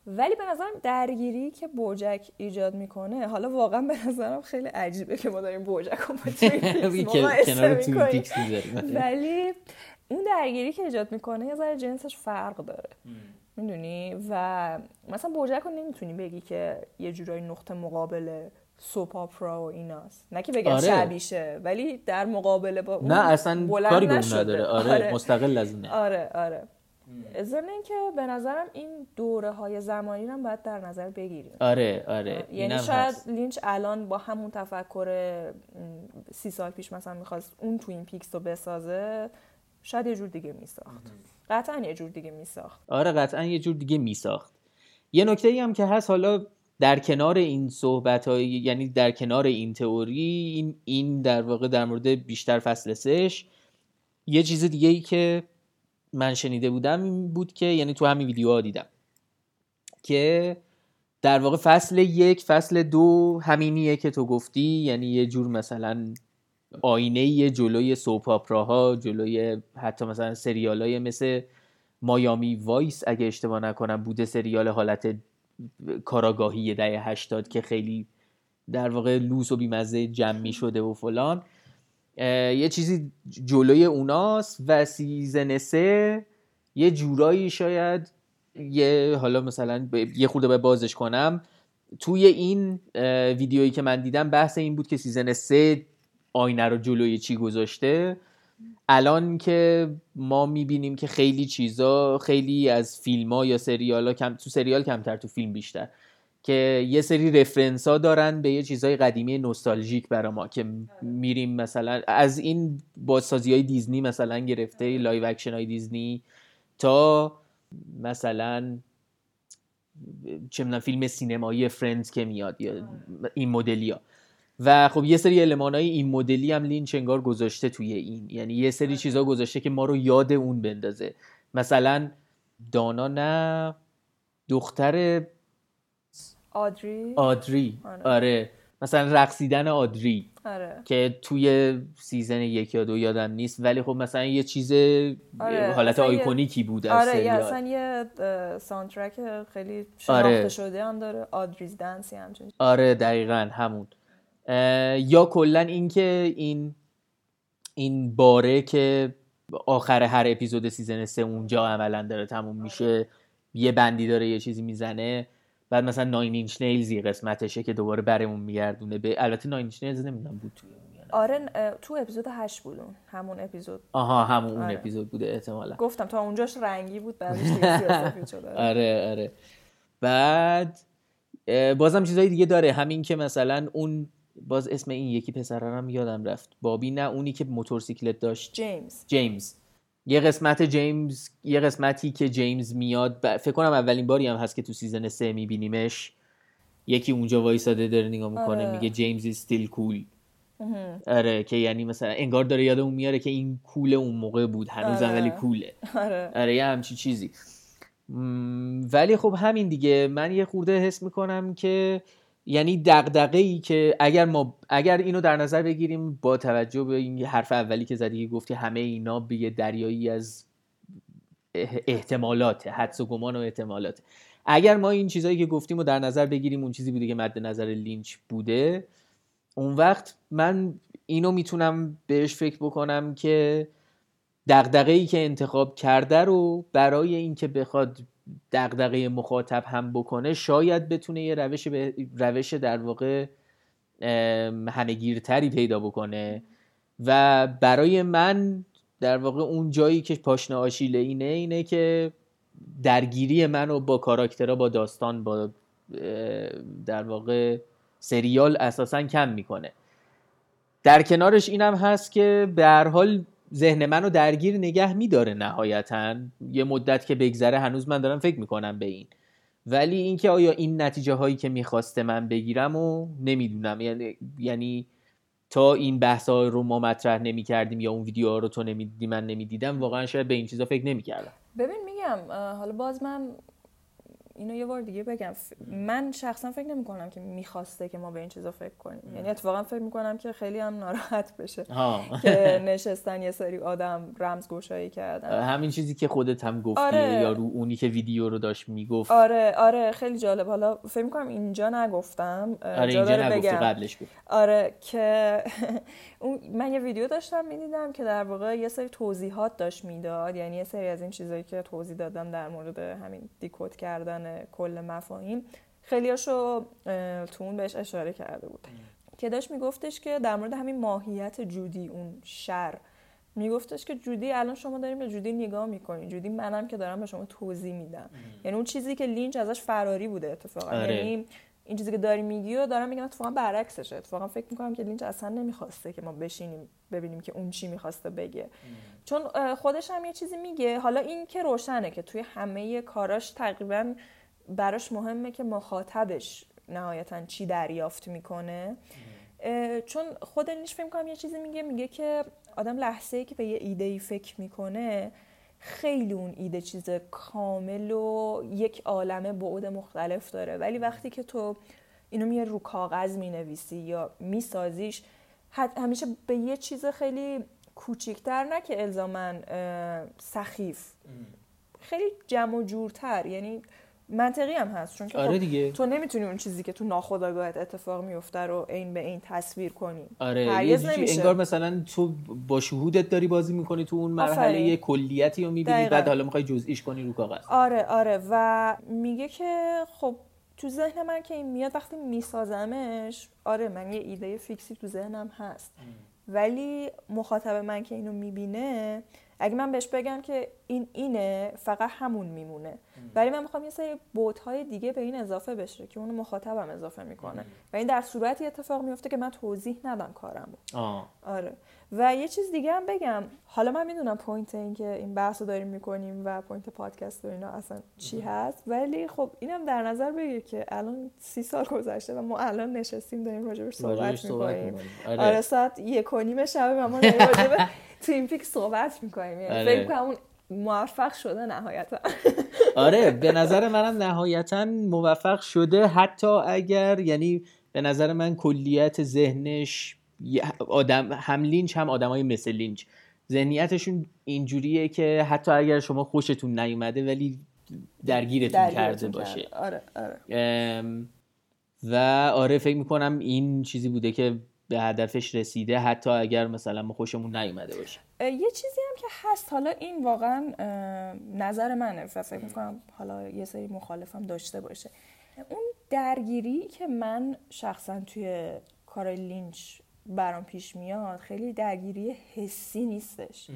ولی به نظرم درگیری که بوجک ایجاد می‌کنه حالا واقعا به نظرم خیلی عجیبه که ما داریم بوجک رو با می‌ذاریم. ولی اون درگیری که ایجاد می‌کنه یه ذره جنسش فرق داره. می‌دونی؟ و مثلا بوجک رو نمی‌تونی بگی که یه جورایی نقطه مقابل سوپ آپرا و ایناست. نه که بگم آره. شبیشه ولی در مقابله با اون نه اصلا بلند کاری به. نداره. آره, مستقل از اونه آره آره. ضمن اینکه به نظرم این دوره های زمانی رو هم باید در نظر بگیریم. آره آره. یعنی شاید هست. لینچ الان با همون تفکر سی سال پیش مثلا می‌خواست اون تو این پیکس رو بسازه شاید یه جور دیگه میساخت. قطعا یه جور دیگه میساخت. آره قطعا یه جور دیگه میساخت. یه نکته ای هم که هست حالا در کنار این صحبت های یعنی در کنار این تئوری این, این در واقع در مورد بیشتر فصل سش یه چیز دیگه ای که من شنیده بودم این بود که یعنی تو همین ویدیوها دیدم که در واقع فصل یک فصل دو همینیه که تو گفتی یعنی یه جور مثلا آینه جلوی soap opera ها جلوی حتی مثلا سریال های مثل مایامی وایس اگه اشتباه نکنم بوده سریال حالت کاراگاهی دهه هشتاد که خیلی در واقع لوس و بیمزه جمعی شده و فلان. یه چیزی جلوی اوناست و season سه یه جورایی شاید یه حالا مثلا یه خورده به بازش کنم. توی این ویدیویی که من دیدم بحث این بود که season سه آینه رو جلوی چی گذاشته؟ الان که ما می‌بینیم که خیلی چیزا خیلی از فیلم ها یا سریال ها کم تو سریال کمتر تو فیلم بیشتر که یه سری reference ها دارن به یه چیزای قدیمی نوستالژیک برا ما که میریم مثلا از این بازسازی های دیزنی مثلا گرفته live action های دیزنی تا مثلا چه فیلم سینمایی فرندز که میاد یا این مدلی ها و خب یه سری المان های این مدلی هم لینچ انگار گذاشته توی این. یعنی یه سری چیزا گذاشته که ما رو یاد اون بندازه. مثلا دانا نه دختر آدری؟ آدری. آره. آره. مثلا رقصیدن آدری. آره. که توی season یک یا دو یادم نیست. ولی خب مثلا یه چیز آره، حالت iconic ی بود از آره یه سریال. اصلا یه اه، soundtrack خیلی آره. شناخته شده هم داره. Audrey's Dance ی همچین آره دقیقا همون. یا کلا اینکه این این باره که آخر هر اپیزود season سه اونجا عملا داره تموم میشه یه بندی داره یه چیزی می‌زنه بعد مثلا Nine Inch Nails یه قسمتشه که دوباره برمون میگردونه به البته Nine Inch Nails نمی‌دونم بود توی. آره تو اپیزود هشت بود اون همون اپیزود. آها همون اون آره. اپیزود بوده احتمالا. گفتم تا اونجاش رنگی بود بعدش آره آره. بعد بازم چیزای دیگه داره. همین که مثلا اون باز اسم این یکی پسرم یادم رفت. بابی نه اونی که موتورسیکلت داشت. جیمز. جیمز. یه قسمت جیمز یه قسمتی که جیمز میاد ب- فکر کنم اولین باری هم هست که تو season سه میبینیمش. یکی اونجا وایساده داره نگاه می‌کنه آره. میگه جیمز still cool. آره که یعنی مثلا انگار داره یادمون میاره که این کول اون موقع بود هنوزم آره. ولی کوله آره. آره یه همچی چیزی. م، ولی خب همین دیگه. من یه خورده حس می‌کنم که یعنی دغدغه ای که اگر ما اگر اینو در نظر بگیریم با توجه به این حرف اولی که زدی گفتی همه اینا به یه دریایی از احتمالات حدس و گمان و احتمالات اگر ما این چیزایی که گفتیم رو در نظر بگیریم اون چیزی بوده که مد نظر لینچ بوده اون وقت من اینو می‌تونم بهش فکر بکنم که دغدغه ای که انتخاب کرده رو برای اینکه بخواد دغدغه مخاطب هم بکنه شاید بتونه یه روش به روش در واقع ام، همهگیرتری پیدا بکنه. و برای من در واقع اون جایی که پاشنه آشیل اینه اینه که درگیری منو با کاراکترها با داستان با در واقع سریال اساسا کم می‌کنه. در کنارش اینم هست که به هر حال ذهن منو درگیر نگه میداره نهایتا. یه مدت که بگذره هنوز من دارم فکر می‌کنم به این. ولی اینکه آیا این نتیجه هایی که می‌خواسته من بگیرم و نمی‌دونم. یعنی یعنی تا این بحث ها رو ما مطرح نمی کردیم یا اون ویدیوها رو تو نمی‌دیدی من نمی‌دیدم واقعا شاید به این چیزا فکر نمی‌کردم. ببین میگم حالا باز من اینو یه بار دیگه بگم. من شخصا فکر نمی کنم که می‌خواسته که ما به این چیزا فکر کنیم. یعنی اتفاقا فکر می‌کنم که خیلی هم ناراحت بشه که نشستن یه سری آدم رمزگشایی کردن. همین چیزی که خودت هم گفتی آره. یا رو اونی که ویدیو رو داشت می‌گفت. آره آره خیلی جالب. حالا فکر می‌کنم اینجا نگفتم. آره جا اینجا نگفتی بگم. قبلش گفت آره که من یه ویدیو داشتم می‌دیدم که در واقع یه سری توضیحات داشت می‌داد. یعنی یه سری از این چیزایی که توضیح دادم در مورد همین دیکود کردن کل مفاهیم خیلیاشو تو اون بهش اشاره کرده بود. که داشت میگفتش که در مورد همین ماهیت جودی اون شر میگفتش که جودی الان شما داریم به جودی نگاه می‌کنین. جودی منم که دارم به شما توضیح میدم. یعنی اون چیزی که لینچ ازش فراری بوده اتفاقا. آره. یعنی این چیزی که داری میگی و دارم میگم اتفاقا برعکسشه. اتفاقا فکر می‌کنم که لینچ اصلا نمی‌خواسته که ما بشینیم ببینیم که اون چی می‌خواسته بگه. چون اه، خودش هم یه چیزی میگه. حالا این که روشنه که توی همه کاراش تقریبا براش مهمه که مخاطبش نهایتا چی دریافت می‌کنه. چون خود لینچ فکر کنم یه چیزی میگه. میگه که آدم لحظه ای که به یه ایده ای فکر می‌کنه خیلی اون ایده چیز کامل و یک عالمه بعد مختلف داره. ولی وقتی که تو اینو میاری رو کاغذ می‌نویسی یا میسازیش همیشه به یه چیز خیلی کوچیکتر نه که الزامن سخیف. خیلی جمع و جورتر. یعنی منطقی هم هست چون که آره خب دیگه تو nemiتونی اون چیزی که تو ناخودآگاهت اتفاق میفته رو عین به این تصویر کنی آره هرگز نمیشه. انگار مثلا تو با شهودت داری بازی می‌کنی تو اون مرحله. یه کلیتی رو می‌بینی دقیقاً. بعد حالا می‌خوای جزئیش کنی رو کاغذ آره آره و میگه که خب تو ذهن من که این میاد وقتی میسازمش آره من یه ایده fix ی تو ذهنم هست ولی مخاطب من که اینو می‌بینه اگه من بهش بگم که این اینه فقط همون میمونه. ولی من می‌خوام یه سری بعدهای دیگه به این اضافه بشه که اونو مخاطبم اضافه می‌کنه. و این در صورتی اتفاق میفته که من توضیح ندم کارمو آه. آره. و یه چیز دیگه هم بگم. حالا من می‌دونم point این که این بحث رو داریم می‌کنیم و point پادکست و اینا اصلا چی هست. ولی خب اینم در نظر بگیر که الان سی سال گذشته و ما الان نشستیم داریم راجبش صحبت می‌کنیم. می‌کنیم. آره. آره. ساعت یک و نیم شب و ما راجب تیم پیک صحبت می‌کنیم. یعنی آره. فکر کنم اون موفق شده نهایتا. آره به نظر منم نهایتا موفق شده. حتی اگر یعنی به نظر من کلیت ذهنش آدم هم لینچ هم آدمای مثل لینچ. ذهنیتشون اینجوریه که حتی اگر شما خوشتون نیومده ولی درگیرتون کرده درگیرتون باشه. کرده. آره آره. ام، و آره فکر می‌کنم این چیزی بوده که به هدفش رسیده حتی اگر مثلا ما خوشمون نیومده باشه. یه چیزی هم که هست. حالا این واقعا نظر منه. فکر می‌کنم حالا یه سری مخالفم داشته باشه. اون درگیری که من شخصا توی کار لینچ برام پیش میاد خیلی درگیری حسی نیستش.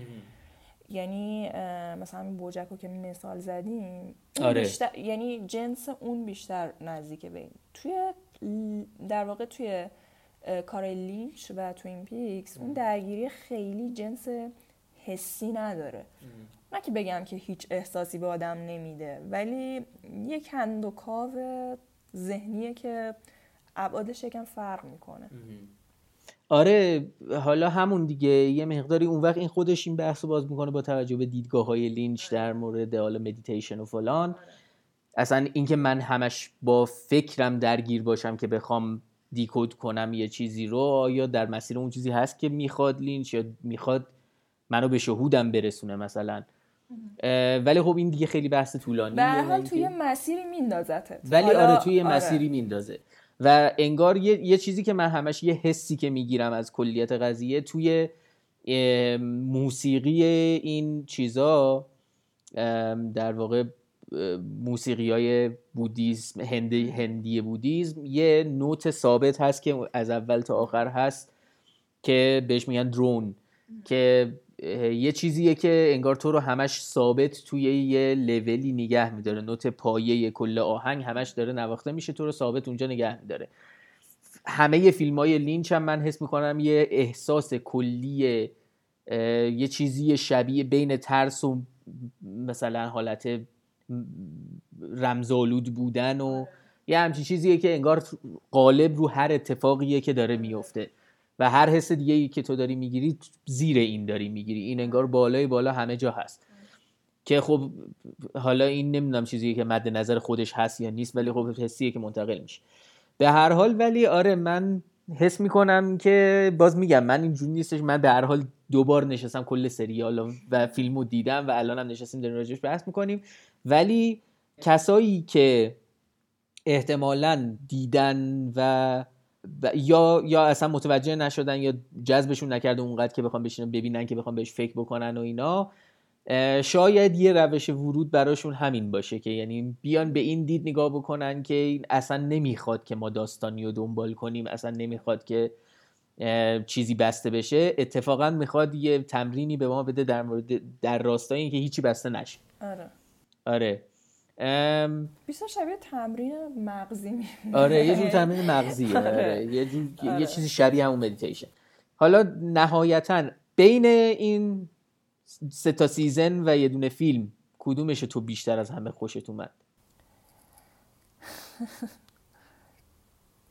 یعنی مثلا بوجک رو که مثال زدیم آره. بیشتر یعنی جنس اون بیشتر نزدیک به این. توی در واقع توی کار لینچ و توین پیکس اون درگیری خیلی جنس حسی نداره. نه که بگم که هیچ احساسی به آدم نمیده ولی یک هند و کاو ذهنیه که ابعادش یکم فرق می‌کنه. آره حالا همون دیگه یه مقداری اون وقت این خودش این بحث رو باز می‌کنه با توجه به دیدگاه های لینچ در مورد حالا مدیتیشن و فلان. اصلا اینکه من همش با فکرم درگیر باشم که بخوام دیکود کنم یه چیزی رو آیا در مسیر اون چیزی هست که می‌خواد لینچ یا می‌خواد منو به شهودم برسونه مثلا؟ ولی خب این دیگه خیلی بحث طولانی به حال توی مسیری میندازتت. ولی آره توی آره. مسیری میندازه. و انگار یه،, یه چیزی که من همش یه حسی که می‌گیرم از کلیت قضیه توی موسیقی این چیزا در واقع موسیقی های بودیزم هندی, هندی بودیزم یه نوت ثابت هست که از اول تا آخر هست که بهش میگن درون که یه چیزیه که انگار تو رو همش ثابت توی یه لولی نگه میداره. نوت پایه کل آهنگ همش داره نواخته میشه تو رو ثابت اونجا نگه میداره. همه فیلم های لینچ هم من حس می‌کنم یه احساس کلی یه چیزی شبیه بین ترس و مثلا حالت رمزالود بودن و یه همچین چیزیه که انگار قالب رو هر اتفاقیه که داره میفته. و هر حس دیگه ای که تو داری می‌گیری زیر این داری می‌گیری. این انگار بالای بالا همه جا هست. که خب حالا این نمی‌دونم چیزی که مد نظر خودش هست یا نیست ولی خب حسیه که منتقل میشه. به هر حال ولی آره من حس می‌کنم که باز میگم من اینجوری نیستش. من به هر حال دوبار نشستم کل سریال و فیلمو دیدم و الان هم نشستیم داریم راجعش بحث می‌کنیم. ولی کسایی که احتمالا دیدن و یا یا اصلا متوجه نشدن یا جذبشون نکرده اونقدر که بخوام بشینن ببینن که بخوام بهش فکر بکنن و اینا شاید یه روش ورود براشون همین باشه که یعنی بیان به این دید نگاه بکنن که این اصلا نمی‌خواد که ما داستانی رو دنبال کنیم اصلا نمی‌خواد که چیزی بسته بشه اتفاقا می‌خواد یه تمرینی به ما بده در مورد در راستای اینکه هیچی بسته نشه آره آره بیشتر شبیه تمرین مغزی می آره یه جور تمرین مغزی آره. آره. یه جور آره. یه چیزی شبیه همون مدیتیشن حالا نهایتا بین این سه تا season و یه دونه فیلم کدومش تو بیشتر از همه خوشت اومد؟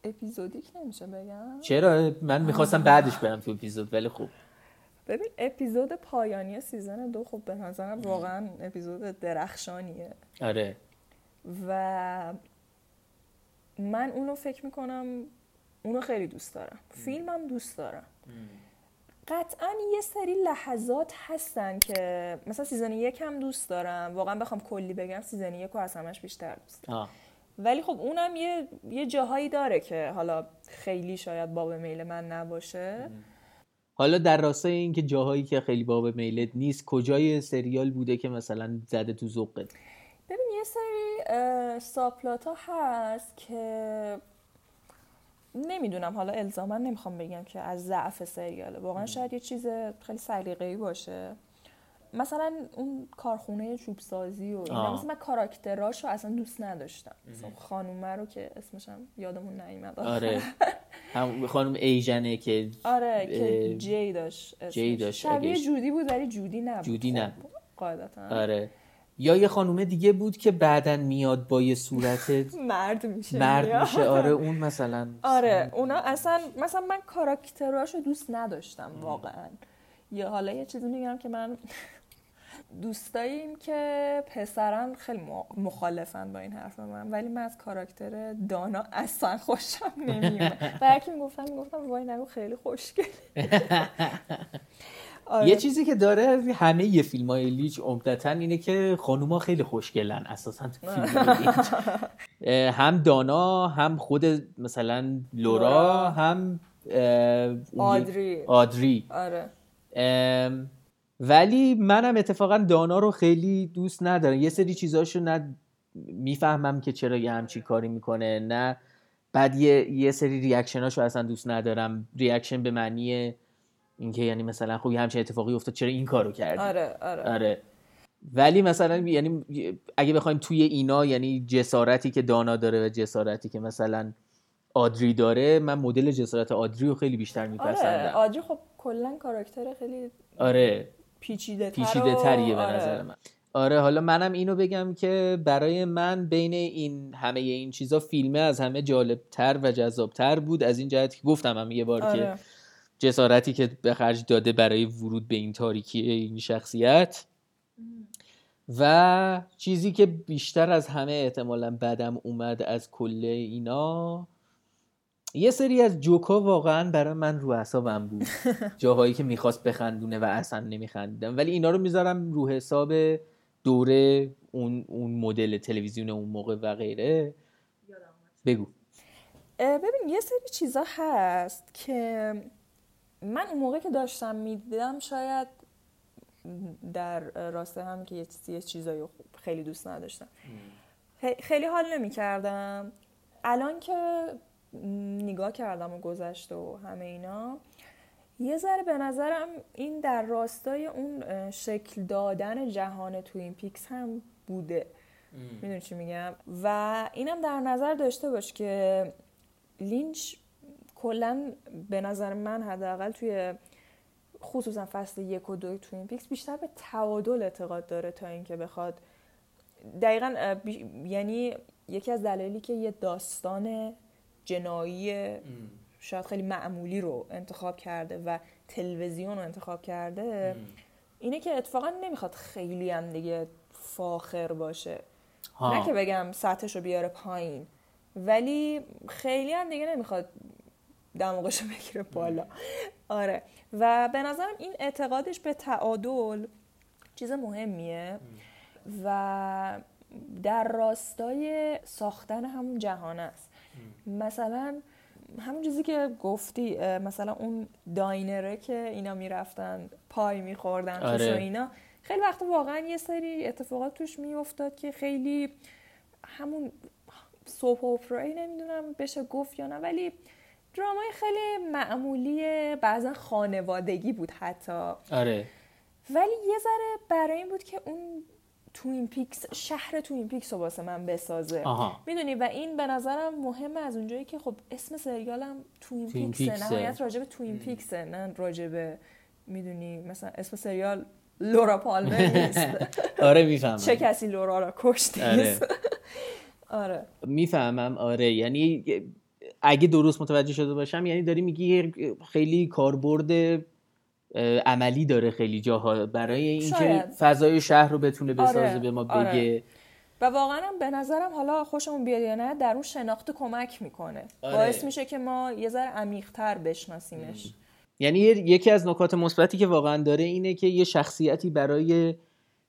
اپیزودیک نمیشه بگم؟ چرا؟ من می‌خواستم بعدش برم تو اپیزود ولی خوب ببین اپیزود پایانی season دو خب به نظرم واقعا اپیزود درخشانیه. آره. و من اونو فکر می‌کنم اونو خیلی دوست دارم. فیلمم دوست دارم. قطعا یه سری لحظات هستن که مثلا season یک هم دوست دارم. واقعا بخوام کلی بگم season یک رو از همش بیشتر دوست دارم. ولی خب اونم یه, یه جاهایی داره که حالا خیلی شاید باب میل من نباشه. حالا در راستای اینکه جاهایی که خیلی باب میلت نیست کجای سریال بوده که مثلا زده تو ذوقت؟ ببین یه سری ساپلاتا هست که نمی‌دونم حالا الزاما نمی‌خوام بگم که از ضعف سریاله واقعا شاید یه چیز خیلی سلیقه‌ای باشه. مثلا اون کارخونه چوب سازی و اینا مثلا من کاراکتراشو اصلا دوست نداشتم. مثلا خانومه رو که اسمشم یادمون نیومد. آره. هم خانم ایژنه که آره که جی داشت جی داشت. شبیه جودی بود ولی جودی نبود. جودی خب، نبود. قاعدتا. آره. یا یه خانومه دیگه بود که بعدا میاد با یه صورت مرد میشه مرد میشه. آره اون مثلا آره اونا اصلا مثلا من کاراکتراشو دوست نداشتم واقعا. یا حالا یه چیزی میگم که من دوستاییم که پسران خیلی مخالفن با این حرف من ولی من از کاراکتر دانا اصلا خوشم نمیاد و هرکی می‌گفتم می‌گفتم وای نگو خیلی خوشگل آره. یه چیزی که داره همه یه فیلم های لیچ عمدتا اینه که خانوما خیلی خوشگلن اساسا تو فیلم هم دانا هم خود مثلا لورا هم آدری. آدری. آره. ولی منم اتفاقا دانا رو خیلی دوست ندارم. یه سری چیزاشو نه می‌فهمم که چرا یه همچی کاری می‌کنه نه. بعد یه, یه سری reaction اشو اصلا دوست ندارم. reaction به معنی اینکه یعنی مثلا خب یه همچین اتفاقی افتاد چرا این کارو کردی؟ آره آره. آره. ولی مثلا یعنی اگه بخوایم توی اینا یعنی جسارتی که دانا داره و جسارتی که مثلا آدری داره من مدل جسارت آدری رو خیلی بیشتر میپسندم. آره آدری خب کلا کاراکتر خیلی آره. پیچیده پیچیده تریه به آره. نظر من. آره حالا منم اینو بگم که برای من بین این همه این چیزا فیلمه از همه جالب تر و جذاب تر بود از این جهت که گفتم هم یه بار آره. که جسارتی که به خرج داده برای ورود به این تاریکی این شخصیت. و چیزی که بیشتر از همه احتمالا بدم اومد از کل اینا یه سری از جوکا واقعا برای من رو حسابم بود. جاهایی که می‌خواست بخندونه و اصلا نمیخندیدم. ولی اینا رو می‌ذارم رو حساب دوره اون, اون مدل تلویزیون اون موقع و غیره. بگو. ببین یه سری چیزا هست که من اون موقع که داشتم می‌دیدم شاید در راسته هم که یه چیزایی خیلی دوست نداشتم. خیلی حال نمی کردم الان که نگاه کردم و گذشت و همه اینا یه ذره به نظرم این در راستای اون شکل دادن جهان توین پیکس هم بوده. می‌دونی چی میگم؟ و اینم در نظر داشته باش که لینچ کلا به نظر من حداقل توی خصوصا فصل یک و دو توین پیکس بیشتر به تعادل اعتقاد داره تا اینکه بخواد. دقیقا یعنی یکی از دلایلی که یه داستان جنایی شاید خیلی معمولی رو انتخاب کرده و تلویزیون رو انتخاب کرده اینه که اتفاقا نمی‌خواد خیلی هم دیگه فاخر باشه. نه که بگم سطحش رو بیاره پایین ولی خیلی هم دیگه نمی‌خواد دماغش رو بگیره بالا. آره. و به نظرم این اعتقادش به تعادل چیز مهمیه و در راستای ساختن همون جهان است. مثلا همون چیزی که گفتی مثلا اون داینره که اینا می‌رفتن پای میخوردن آره. و اینا. خیلی وقت واقعا یه سری اتفاقات توش میافتاد که خیلی همون سوپ اپرایی نمی‌دونم بشه گفت یا نه ولی درامای خیلی معمولی بعضا خانوادگی بود حتی. آره. ولی یه ذره برای این بود که اون توین پیکس شهر توین پیکس رو واسه من بسازه. می‌دونی؟ و این به نظرم مهمه از اونجایی که خب اسم سریالم توین, توین پیکسه نهایت راجب توین پیکسه نه راجب می‌دونی؟ مثلا اسم سریال لورا پالمر نیست. آره می‌فهمم. چه کسی لورا را کشت آره. آره. می‌فهمم آره. یعنی اگه درست متوجه شده باشم یعنی داری میگی خیلی کاربرد عملی داره خیلی جاها برای اینکه فضای شهر رو بتونه بسازه آره، به ما بگه آره. و واقعا به نظرم حالا خوشمون بیاد یا نه در اون شناخت کمک می‌کنه آره. باعث میشه که ما یه ذره عمیق‌تر بشناسیمش یعنی یکی از نکات مثبتی که واقعا داره اینه که یه شخصیتی برای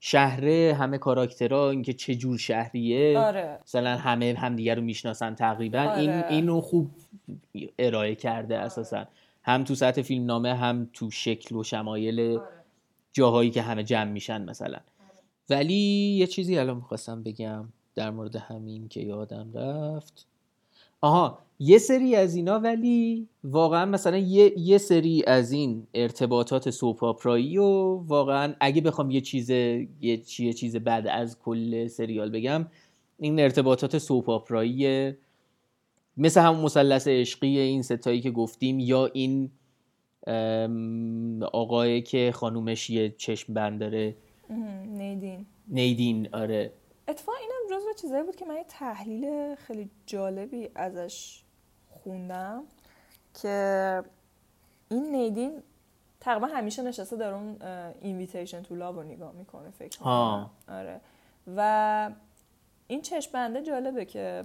شهره همه کاراکترها اینکه چه جور شهریه. آره. مثلا همه همدیگه رو می‌شناسن تقریبا. آره. این اینو خوب ارائه کرده اساسا. هم تو سطح فیلم نامه هم تو شکل و شمایل آره. جاهایی که همه جمع میشن مثلا. ولی یه چیزی الان می‌خواستم بگم در مورد همین که یادم رفت. آها یه سری از اینا ولی واقعا مثلا یه, یه سری از این ارتباطات سوپاپرایی و واقعا اگه بخوام یه چیز یه چیه چیز بعد از کل سریال بگم این ارتباطات سوپاپرایی مثل همون مثلث عشقی این ستایی که گفتیم یا این آقای که خانومش یه چشم بند داره. نیدین. نیدین آره. اتفاقا اینم جزو چیزایی بود که من یه تحلیل خیلی جالبی ازش خوندم که این نیدین تقریبا همیشه نشسته در اون اینویتیشن تو لاو رو نگاه می‌کنه فکر کنم آره. و این چشم بنده جالبه که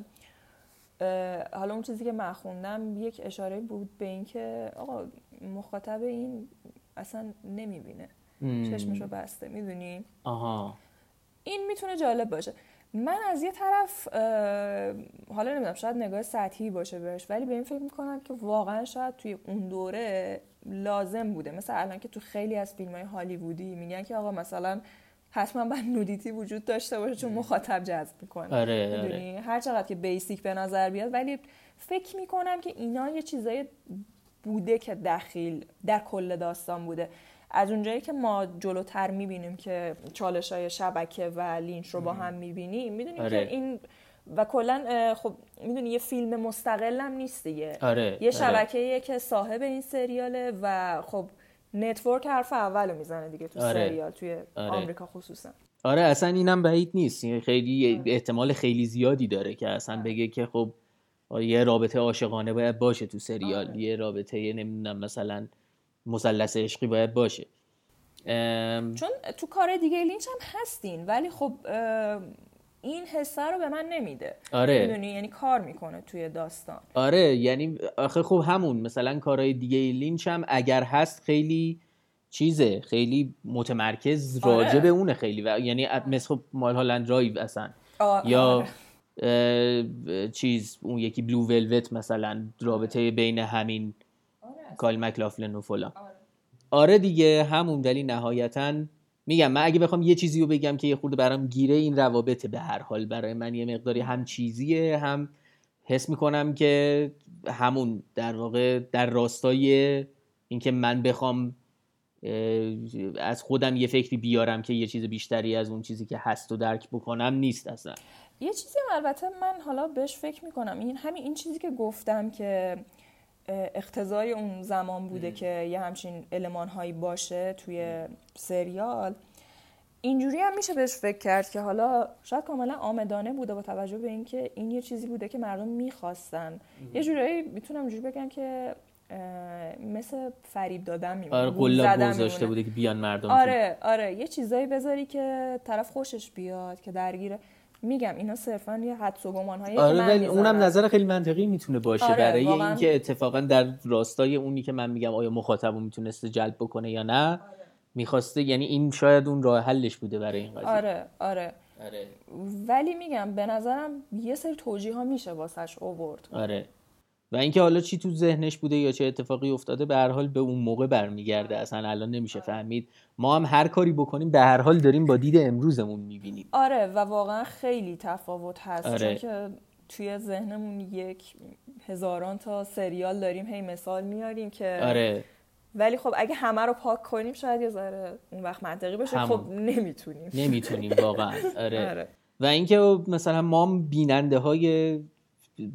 حالا اون چیزی که من خوندم یک اشاره بود به اینکه آقا مخاطب این اصلا نمی‌بینه. چشمشو بسته می‌دونی؟ آها. این می‌تونه جالب باشه. من از یه طرف حالا نمی‌دونم شاید نگاه سطحی باشه بهش ولی به این فکر می‌کنم که واقعا شاید توی اون دوره لازم بوده. مثل الان که تو خیلی از فیلم های هالیوودی میگن که آقا مثلا حتما باید نودیتی وجود داشته باشه چون مخاطب جذب می‌کنه. آره, آره. هر چقدر که بیسیک به نظر بیاد ولی فکر می‌کنم که اینا یه چیزای بوده که دخیل در کل داستان بوده. از اونجایی که ما جلوتر می‌بینیم که چالش های شبکه و لینچ رو با هم می‌بینیم می‌دونیم آره. که این و کلا خب می‌دونی یه فیلم مستقل هم نیست دیگه آره. یه شبکه که صاحب این سریاله و خب network حرف اول رو می‌زنه دیگه تو آره. سریال توی آره. آمریکا خصوصا آره اصلا اینم بعید نیست خیلی احتمال خیلی زیادی داره که اصلا بگه که خب یه رابطه عاشقانه باید باشه تو سریال یه رابطه نمی‌دونم مثلا مثلث عشقی باید باشه. چون تو کار دیگه لینچ هم هستین ولی خب این حسه رو به من نمیده. آره. می‌دونی؟ یعنی کار می‌کنه توی داستان. آره یعنی آخه خب همون مثلا کارهای دیگه لینچ هم اگر هست خیلی چیزه خیلی متمرکز راجع آره. به اونه خیلی. و یعنی مثل خب مالهالند درایو اصلا. آه، یا آره. اه، چیز اون یکی بلو ولوت مثلا رابطه بین همین کال مک‌لاکلن و فلان. آره. دیگه همون ولی نهایتا. میگم من اگه بخوام یه چیزی رو بگم که یه خورده برام گیره این روابطه به هر حال برای من یه مقداری هم چیزیه هم حس می‌کنم که همون در واقع در راستای اینکه من بخوام از خودم یه فکری بیارم که یه چیز بیشتری از اون چیزی که هست و درک بکنم نیست اصلا. یه چیزی هم البته من حالا بهش فکر می‌کنم. این همین این چیزی که گفتم که اقتضای اون زمان بوده که یه همچین علمان هایی باشه توی سریال. اینجوری هم میشه بهش فکر کرد که حالا شاید کاملا آمدانه بوده با توجه به اینکه این یه چیزی بوده که مردم می‌خواستن. یه جورایی می‌تونم اینجوری بگم که مثل فریب دادن میمونه آره گذاشته. بوده که بیان مردم. آره آره یه چیزایی بذاری که طرف خوشش بیاد که درگیره. میگم اینا صرفا یه حدس و گمان هایی آره که من ولی اونم. نظر خیلی منطقی می‌تونه باشه. آره، برای واقعاً. اینکه اتفاقا در راستای اونی که من میگم آیا مخاطب رو می‌تونسته جلب بکنه یا نه می‌خواسته یعنی این شاید اون راه حلش بوده برای این قضیه. آره آره. آره. ولی میگم به نظرم یه سری توجیه ها میشه واسش اوورد آره. و اینکه حالا چی تو ذهنش بوده یا چه اتفاقی افتاده به هر حال به اون موقع برمیگرده اصلا الان نمیشه فهمید ما هم هر کاری بکنیم به هر حال داریم با دید امروزمون می‌بینیم آره و واقعا خیلی تفاوت هست آره. چون که توی ذهنمون یک هزاران تا سریال داریم هی مثال میاریم که آره ولی خب اگه همه رو پاک کنیم شاید یه ذره اون وقت منطقی باشه همون. خب نمی‌تونیم نمی‌تونیم واقعا آره. آره. و اینکه مثلا ما بیننده های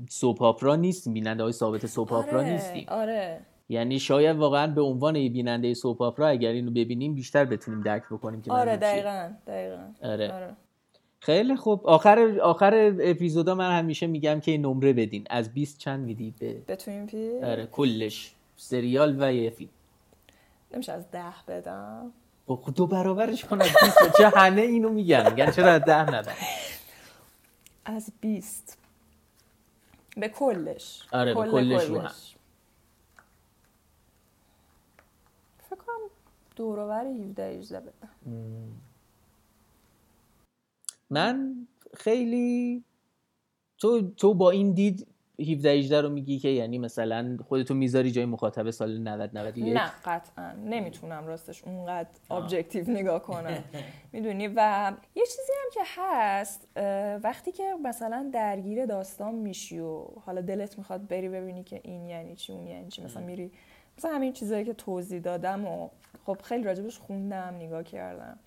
سوپ آپرا نیستیم بیننده های ثابت سوپ آپرا آره نیستیم. آره. یعنی شاید واقعا به عنوان یه بیننده سوپ آپرا اگر اینو ببینیم بیشتر بتونیم درک بکنیم که آره. دقیقا دقیقا. آره. آره. خیلی خوب. آخر آخر اپیزودا من همیشه میگم که نمره بدین. از 20 چند میدی به توین پی؟ آره کلش. سریال و یه فیلم. نمیشه از ده بدم. دو برابرش کن از 20 چه؟ همه اینو میگن. میگن چرا از 10 ندن از 20 به کلش. آره، به کل کلش رو هم. فکر کنم دوروبر 17 18 بدم من خیلی تو تو با این دید 17 18 رو میگی که یعنی مثلا خودتو می‌ذاری جای مخاطب سال 90 91 نه قطعا. نمی‌تونم راستش اونقدر ابجکتیو نگاه کنم. می‌دونی؟ و یه چیزی هم که هست وقتی که مثلا درگیر داستان میشی و حالا دلت می‌خواد بری ببینی که این یعنی چی اون یعنی چی مثلا میری مثلا همین چیزایی که توضیح دادم و خب خیلی راجبش خوندم نگاه کردم.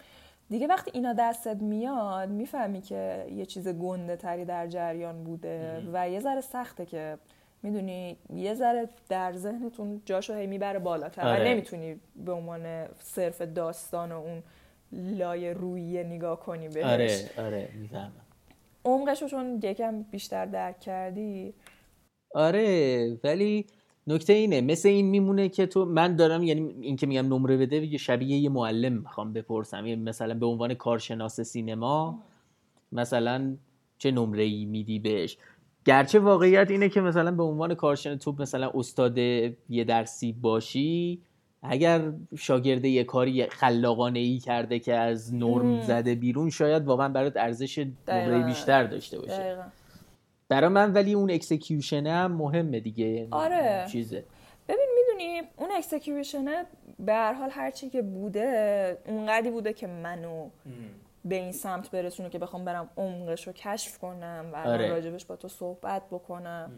دیگه وقتی اینا دستت میاد می‌فهمی که یه چیز گنده تری در جریان بوده و یه ذره سخته که می‌دونی یه ذره در ذهنتون جاشو هی می‌بره بالاتر آره. و نمی‌تونی به عنوان صرف داستان و اون لایه رویه نگاه کنی بهش. آره آره می‌فهمم. عمقشو چون یکم بیشتر درک کردی. آره ولی نکته اینه مثل این میمونه که تو من دارم یعنی این که میگم نمره بده یه شبیه یه معلم می‌خوام بپرسم. یعنی مثلا به عنوان کارشناس سینما مثلا چه نمره ای میدی بهش؟ گرچه واقعیت اینه که مثلا به عنوان کارشناس تو مثلا استاد یه درسی باشی اگر شاگرد یه کاری خلاقانه ای کرده که از نرم زده بیرون شاید واقعا برات ارزش نمره. بیشتر داشته باشه. دقیقا. برای من ولی اون execution ه هم مهمه دیگه یعنی آره. چیزه ببین می‌دونی اون execution ه به هر حال هرچی که بوده اونقدی بوده که منو به این سمت برسونه که بخوام برم عمقش رو کشف کنم و آره. راجبش با تو صحبت بکنم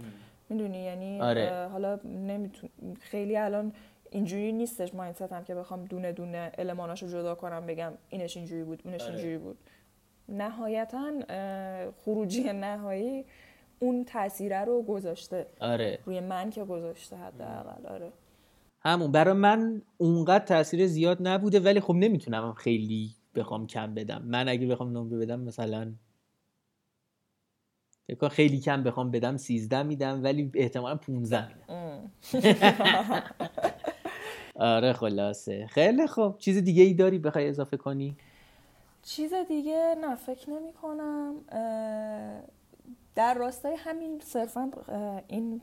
می‌دونی یعنی آره. حالا نمیتون خیلی الان اینجوری نیستش مایندستم که بخوام دونه دونه الماناشو جدا کنم بگم اینش اینجوری بود اونش آره. اینجوری بود نهایتا خروجی نهایی اون تاثیره رو گذاشته. آره. روی من که گذاشته حداقل آره. همون. برای من اونقدر تاثیر زیاد نبوده ولی خب نمی‌تونم خیلی بخوام کم بدم. من اگه بخوام نمره بدم مثلا فکر خیلی کم بخوام بدم 13 میدم ولی احتمالا 15 میدم. آره خلاصه. خیلی خوب. چیز دیگه ای داری بخوای اضافه کنی؟ چیز دیگه؟ نه فکر نمی کنم در راستای همین صرفا این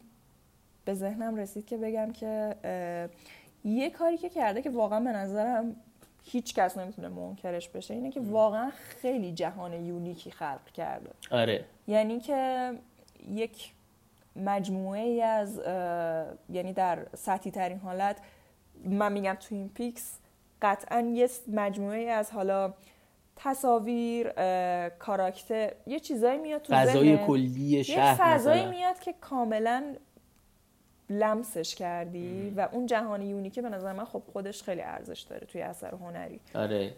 به ذهنم رسید که بگم که یه کاری که کرده که واقعا به نظرم هیچ کس نمی‌تونه منکرش بشه اینه که واقعا خیلی جهان یونیکی خلق کرده. آره. یعنی که یک مجموعه ای از یعنی در سطحی ترین حالت من میگم تو این پیکس قطعا یه مجموعه ای از حالا تصاویر کاراکتر یه چیزایی میاد تو فضای کلی شهر یه فضایی میاد که کاملا لمسش کردی و اون جهان یونیکه به نظر من خب خودش خیلی ارزش داره توی اثر هنری. آره.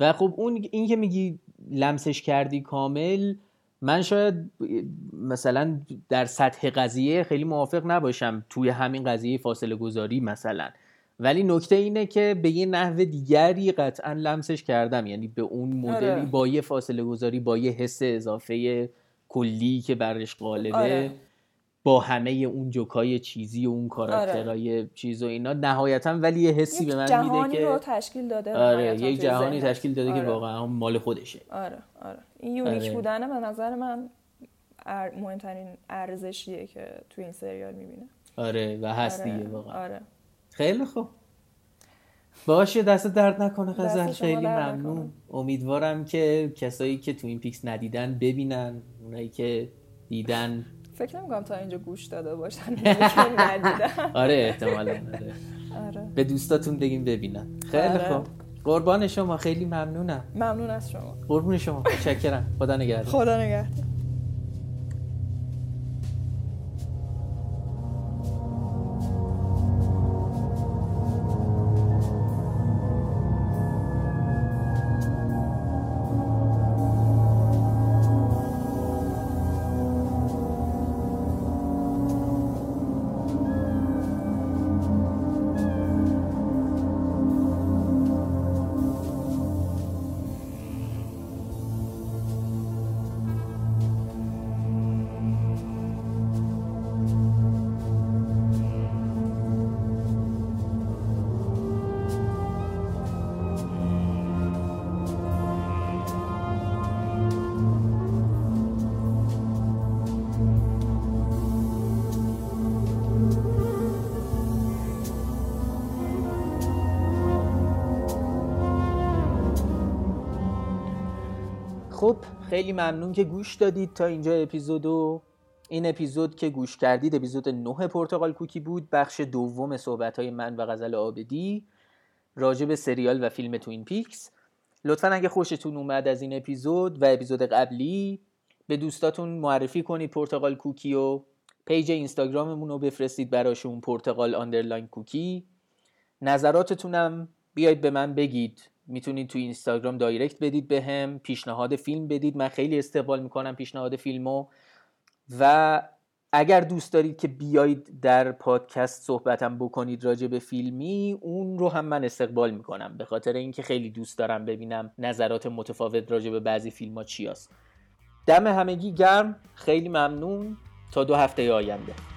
و خب اون این که میگی لمسش کردی کامل من شاید مثلا در سطح قضیه خیلی موافق نباشم توی همین قضیه فاصله گذاری مثلا. ولی نکته اینه که به یه نحو دیگری قطعا لمسش کردم یعنی به اون مدلی آره. با یه فاصله گذاری با یه حس اضافه کلی که برش غالبه آره. با همه اون جوکای چیزی و اون کاراکترهای آره. چیز و اینا نهایتا ولی یه حسی به من میده که رو تشکیل داده آره یک جهانی تشکیل داده آره. که واقعا مال خودشه آره آره این unique آره. بودنه به نظر من مهمترین ارزشیه که تو این سریال می‌بینه آره و هست آره. دیگه واقعا آره. خیلی خوب. باشه دست درد نکنه غزل. خیلی ممنون. امیدوارم که کسایی که توین پیکس ندیدن ببینن اونایی که دیدن. فکر نمی‌کنم تا اینجا گوش داده باشن. آره احتمالا آره. آره. به دوستاتون بگیم ببینن. خیلی آره. خوب. قربان شما خیلی ممنونم. ممنون از شما. قربون شما. متشکرم. خدا نگهدار. خدا نگهدار. خیلی ممنون که گوش دادید تا اینجا اپیزودو این اپیزود که گوش کردید اپیزود 9 پرتقال کوکی بود بخش دوم صحبت های من و غزل آبدی راجع به سریال و فیلم Twin Peaks. لطفا اگه خوشتون اومد از این اپیزود و اپیزود قبلی به دوستاتون معرفی کنید پرتقال کوکی و page اینستاگراممون رو بفرستید براشون پرتقال underline کوکی. نظراتتونم بیاید به من بگید. می‌تونید تو اینستاگرام direct بدید به هم پیشنهاد فیلم بدید. من خیلی استقبال می‌کنم پیشنهاد فیلمو. و اگر دوست دارید که بیایید در پادکست صحبتم بکنید راجع به فیلمی اون رو هم من استقبال می‌کنم. به خاطر اینکه خیلی دوست دارم ببینم نظرات متفاوت راجع به بعضی فیلم ها چی هست. دم همگی گرم. خیلی ممنون. تا دو هفته آینده.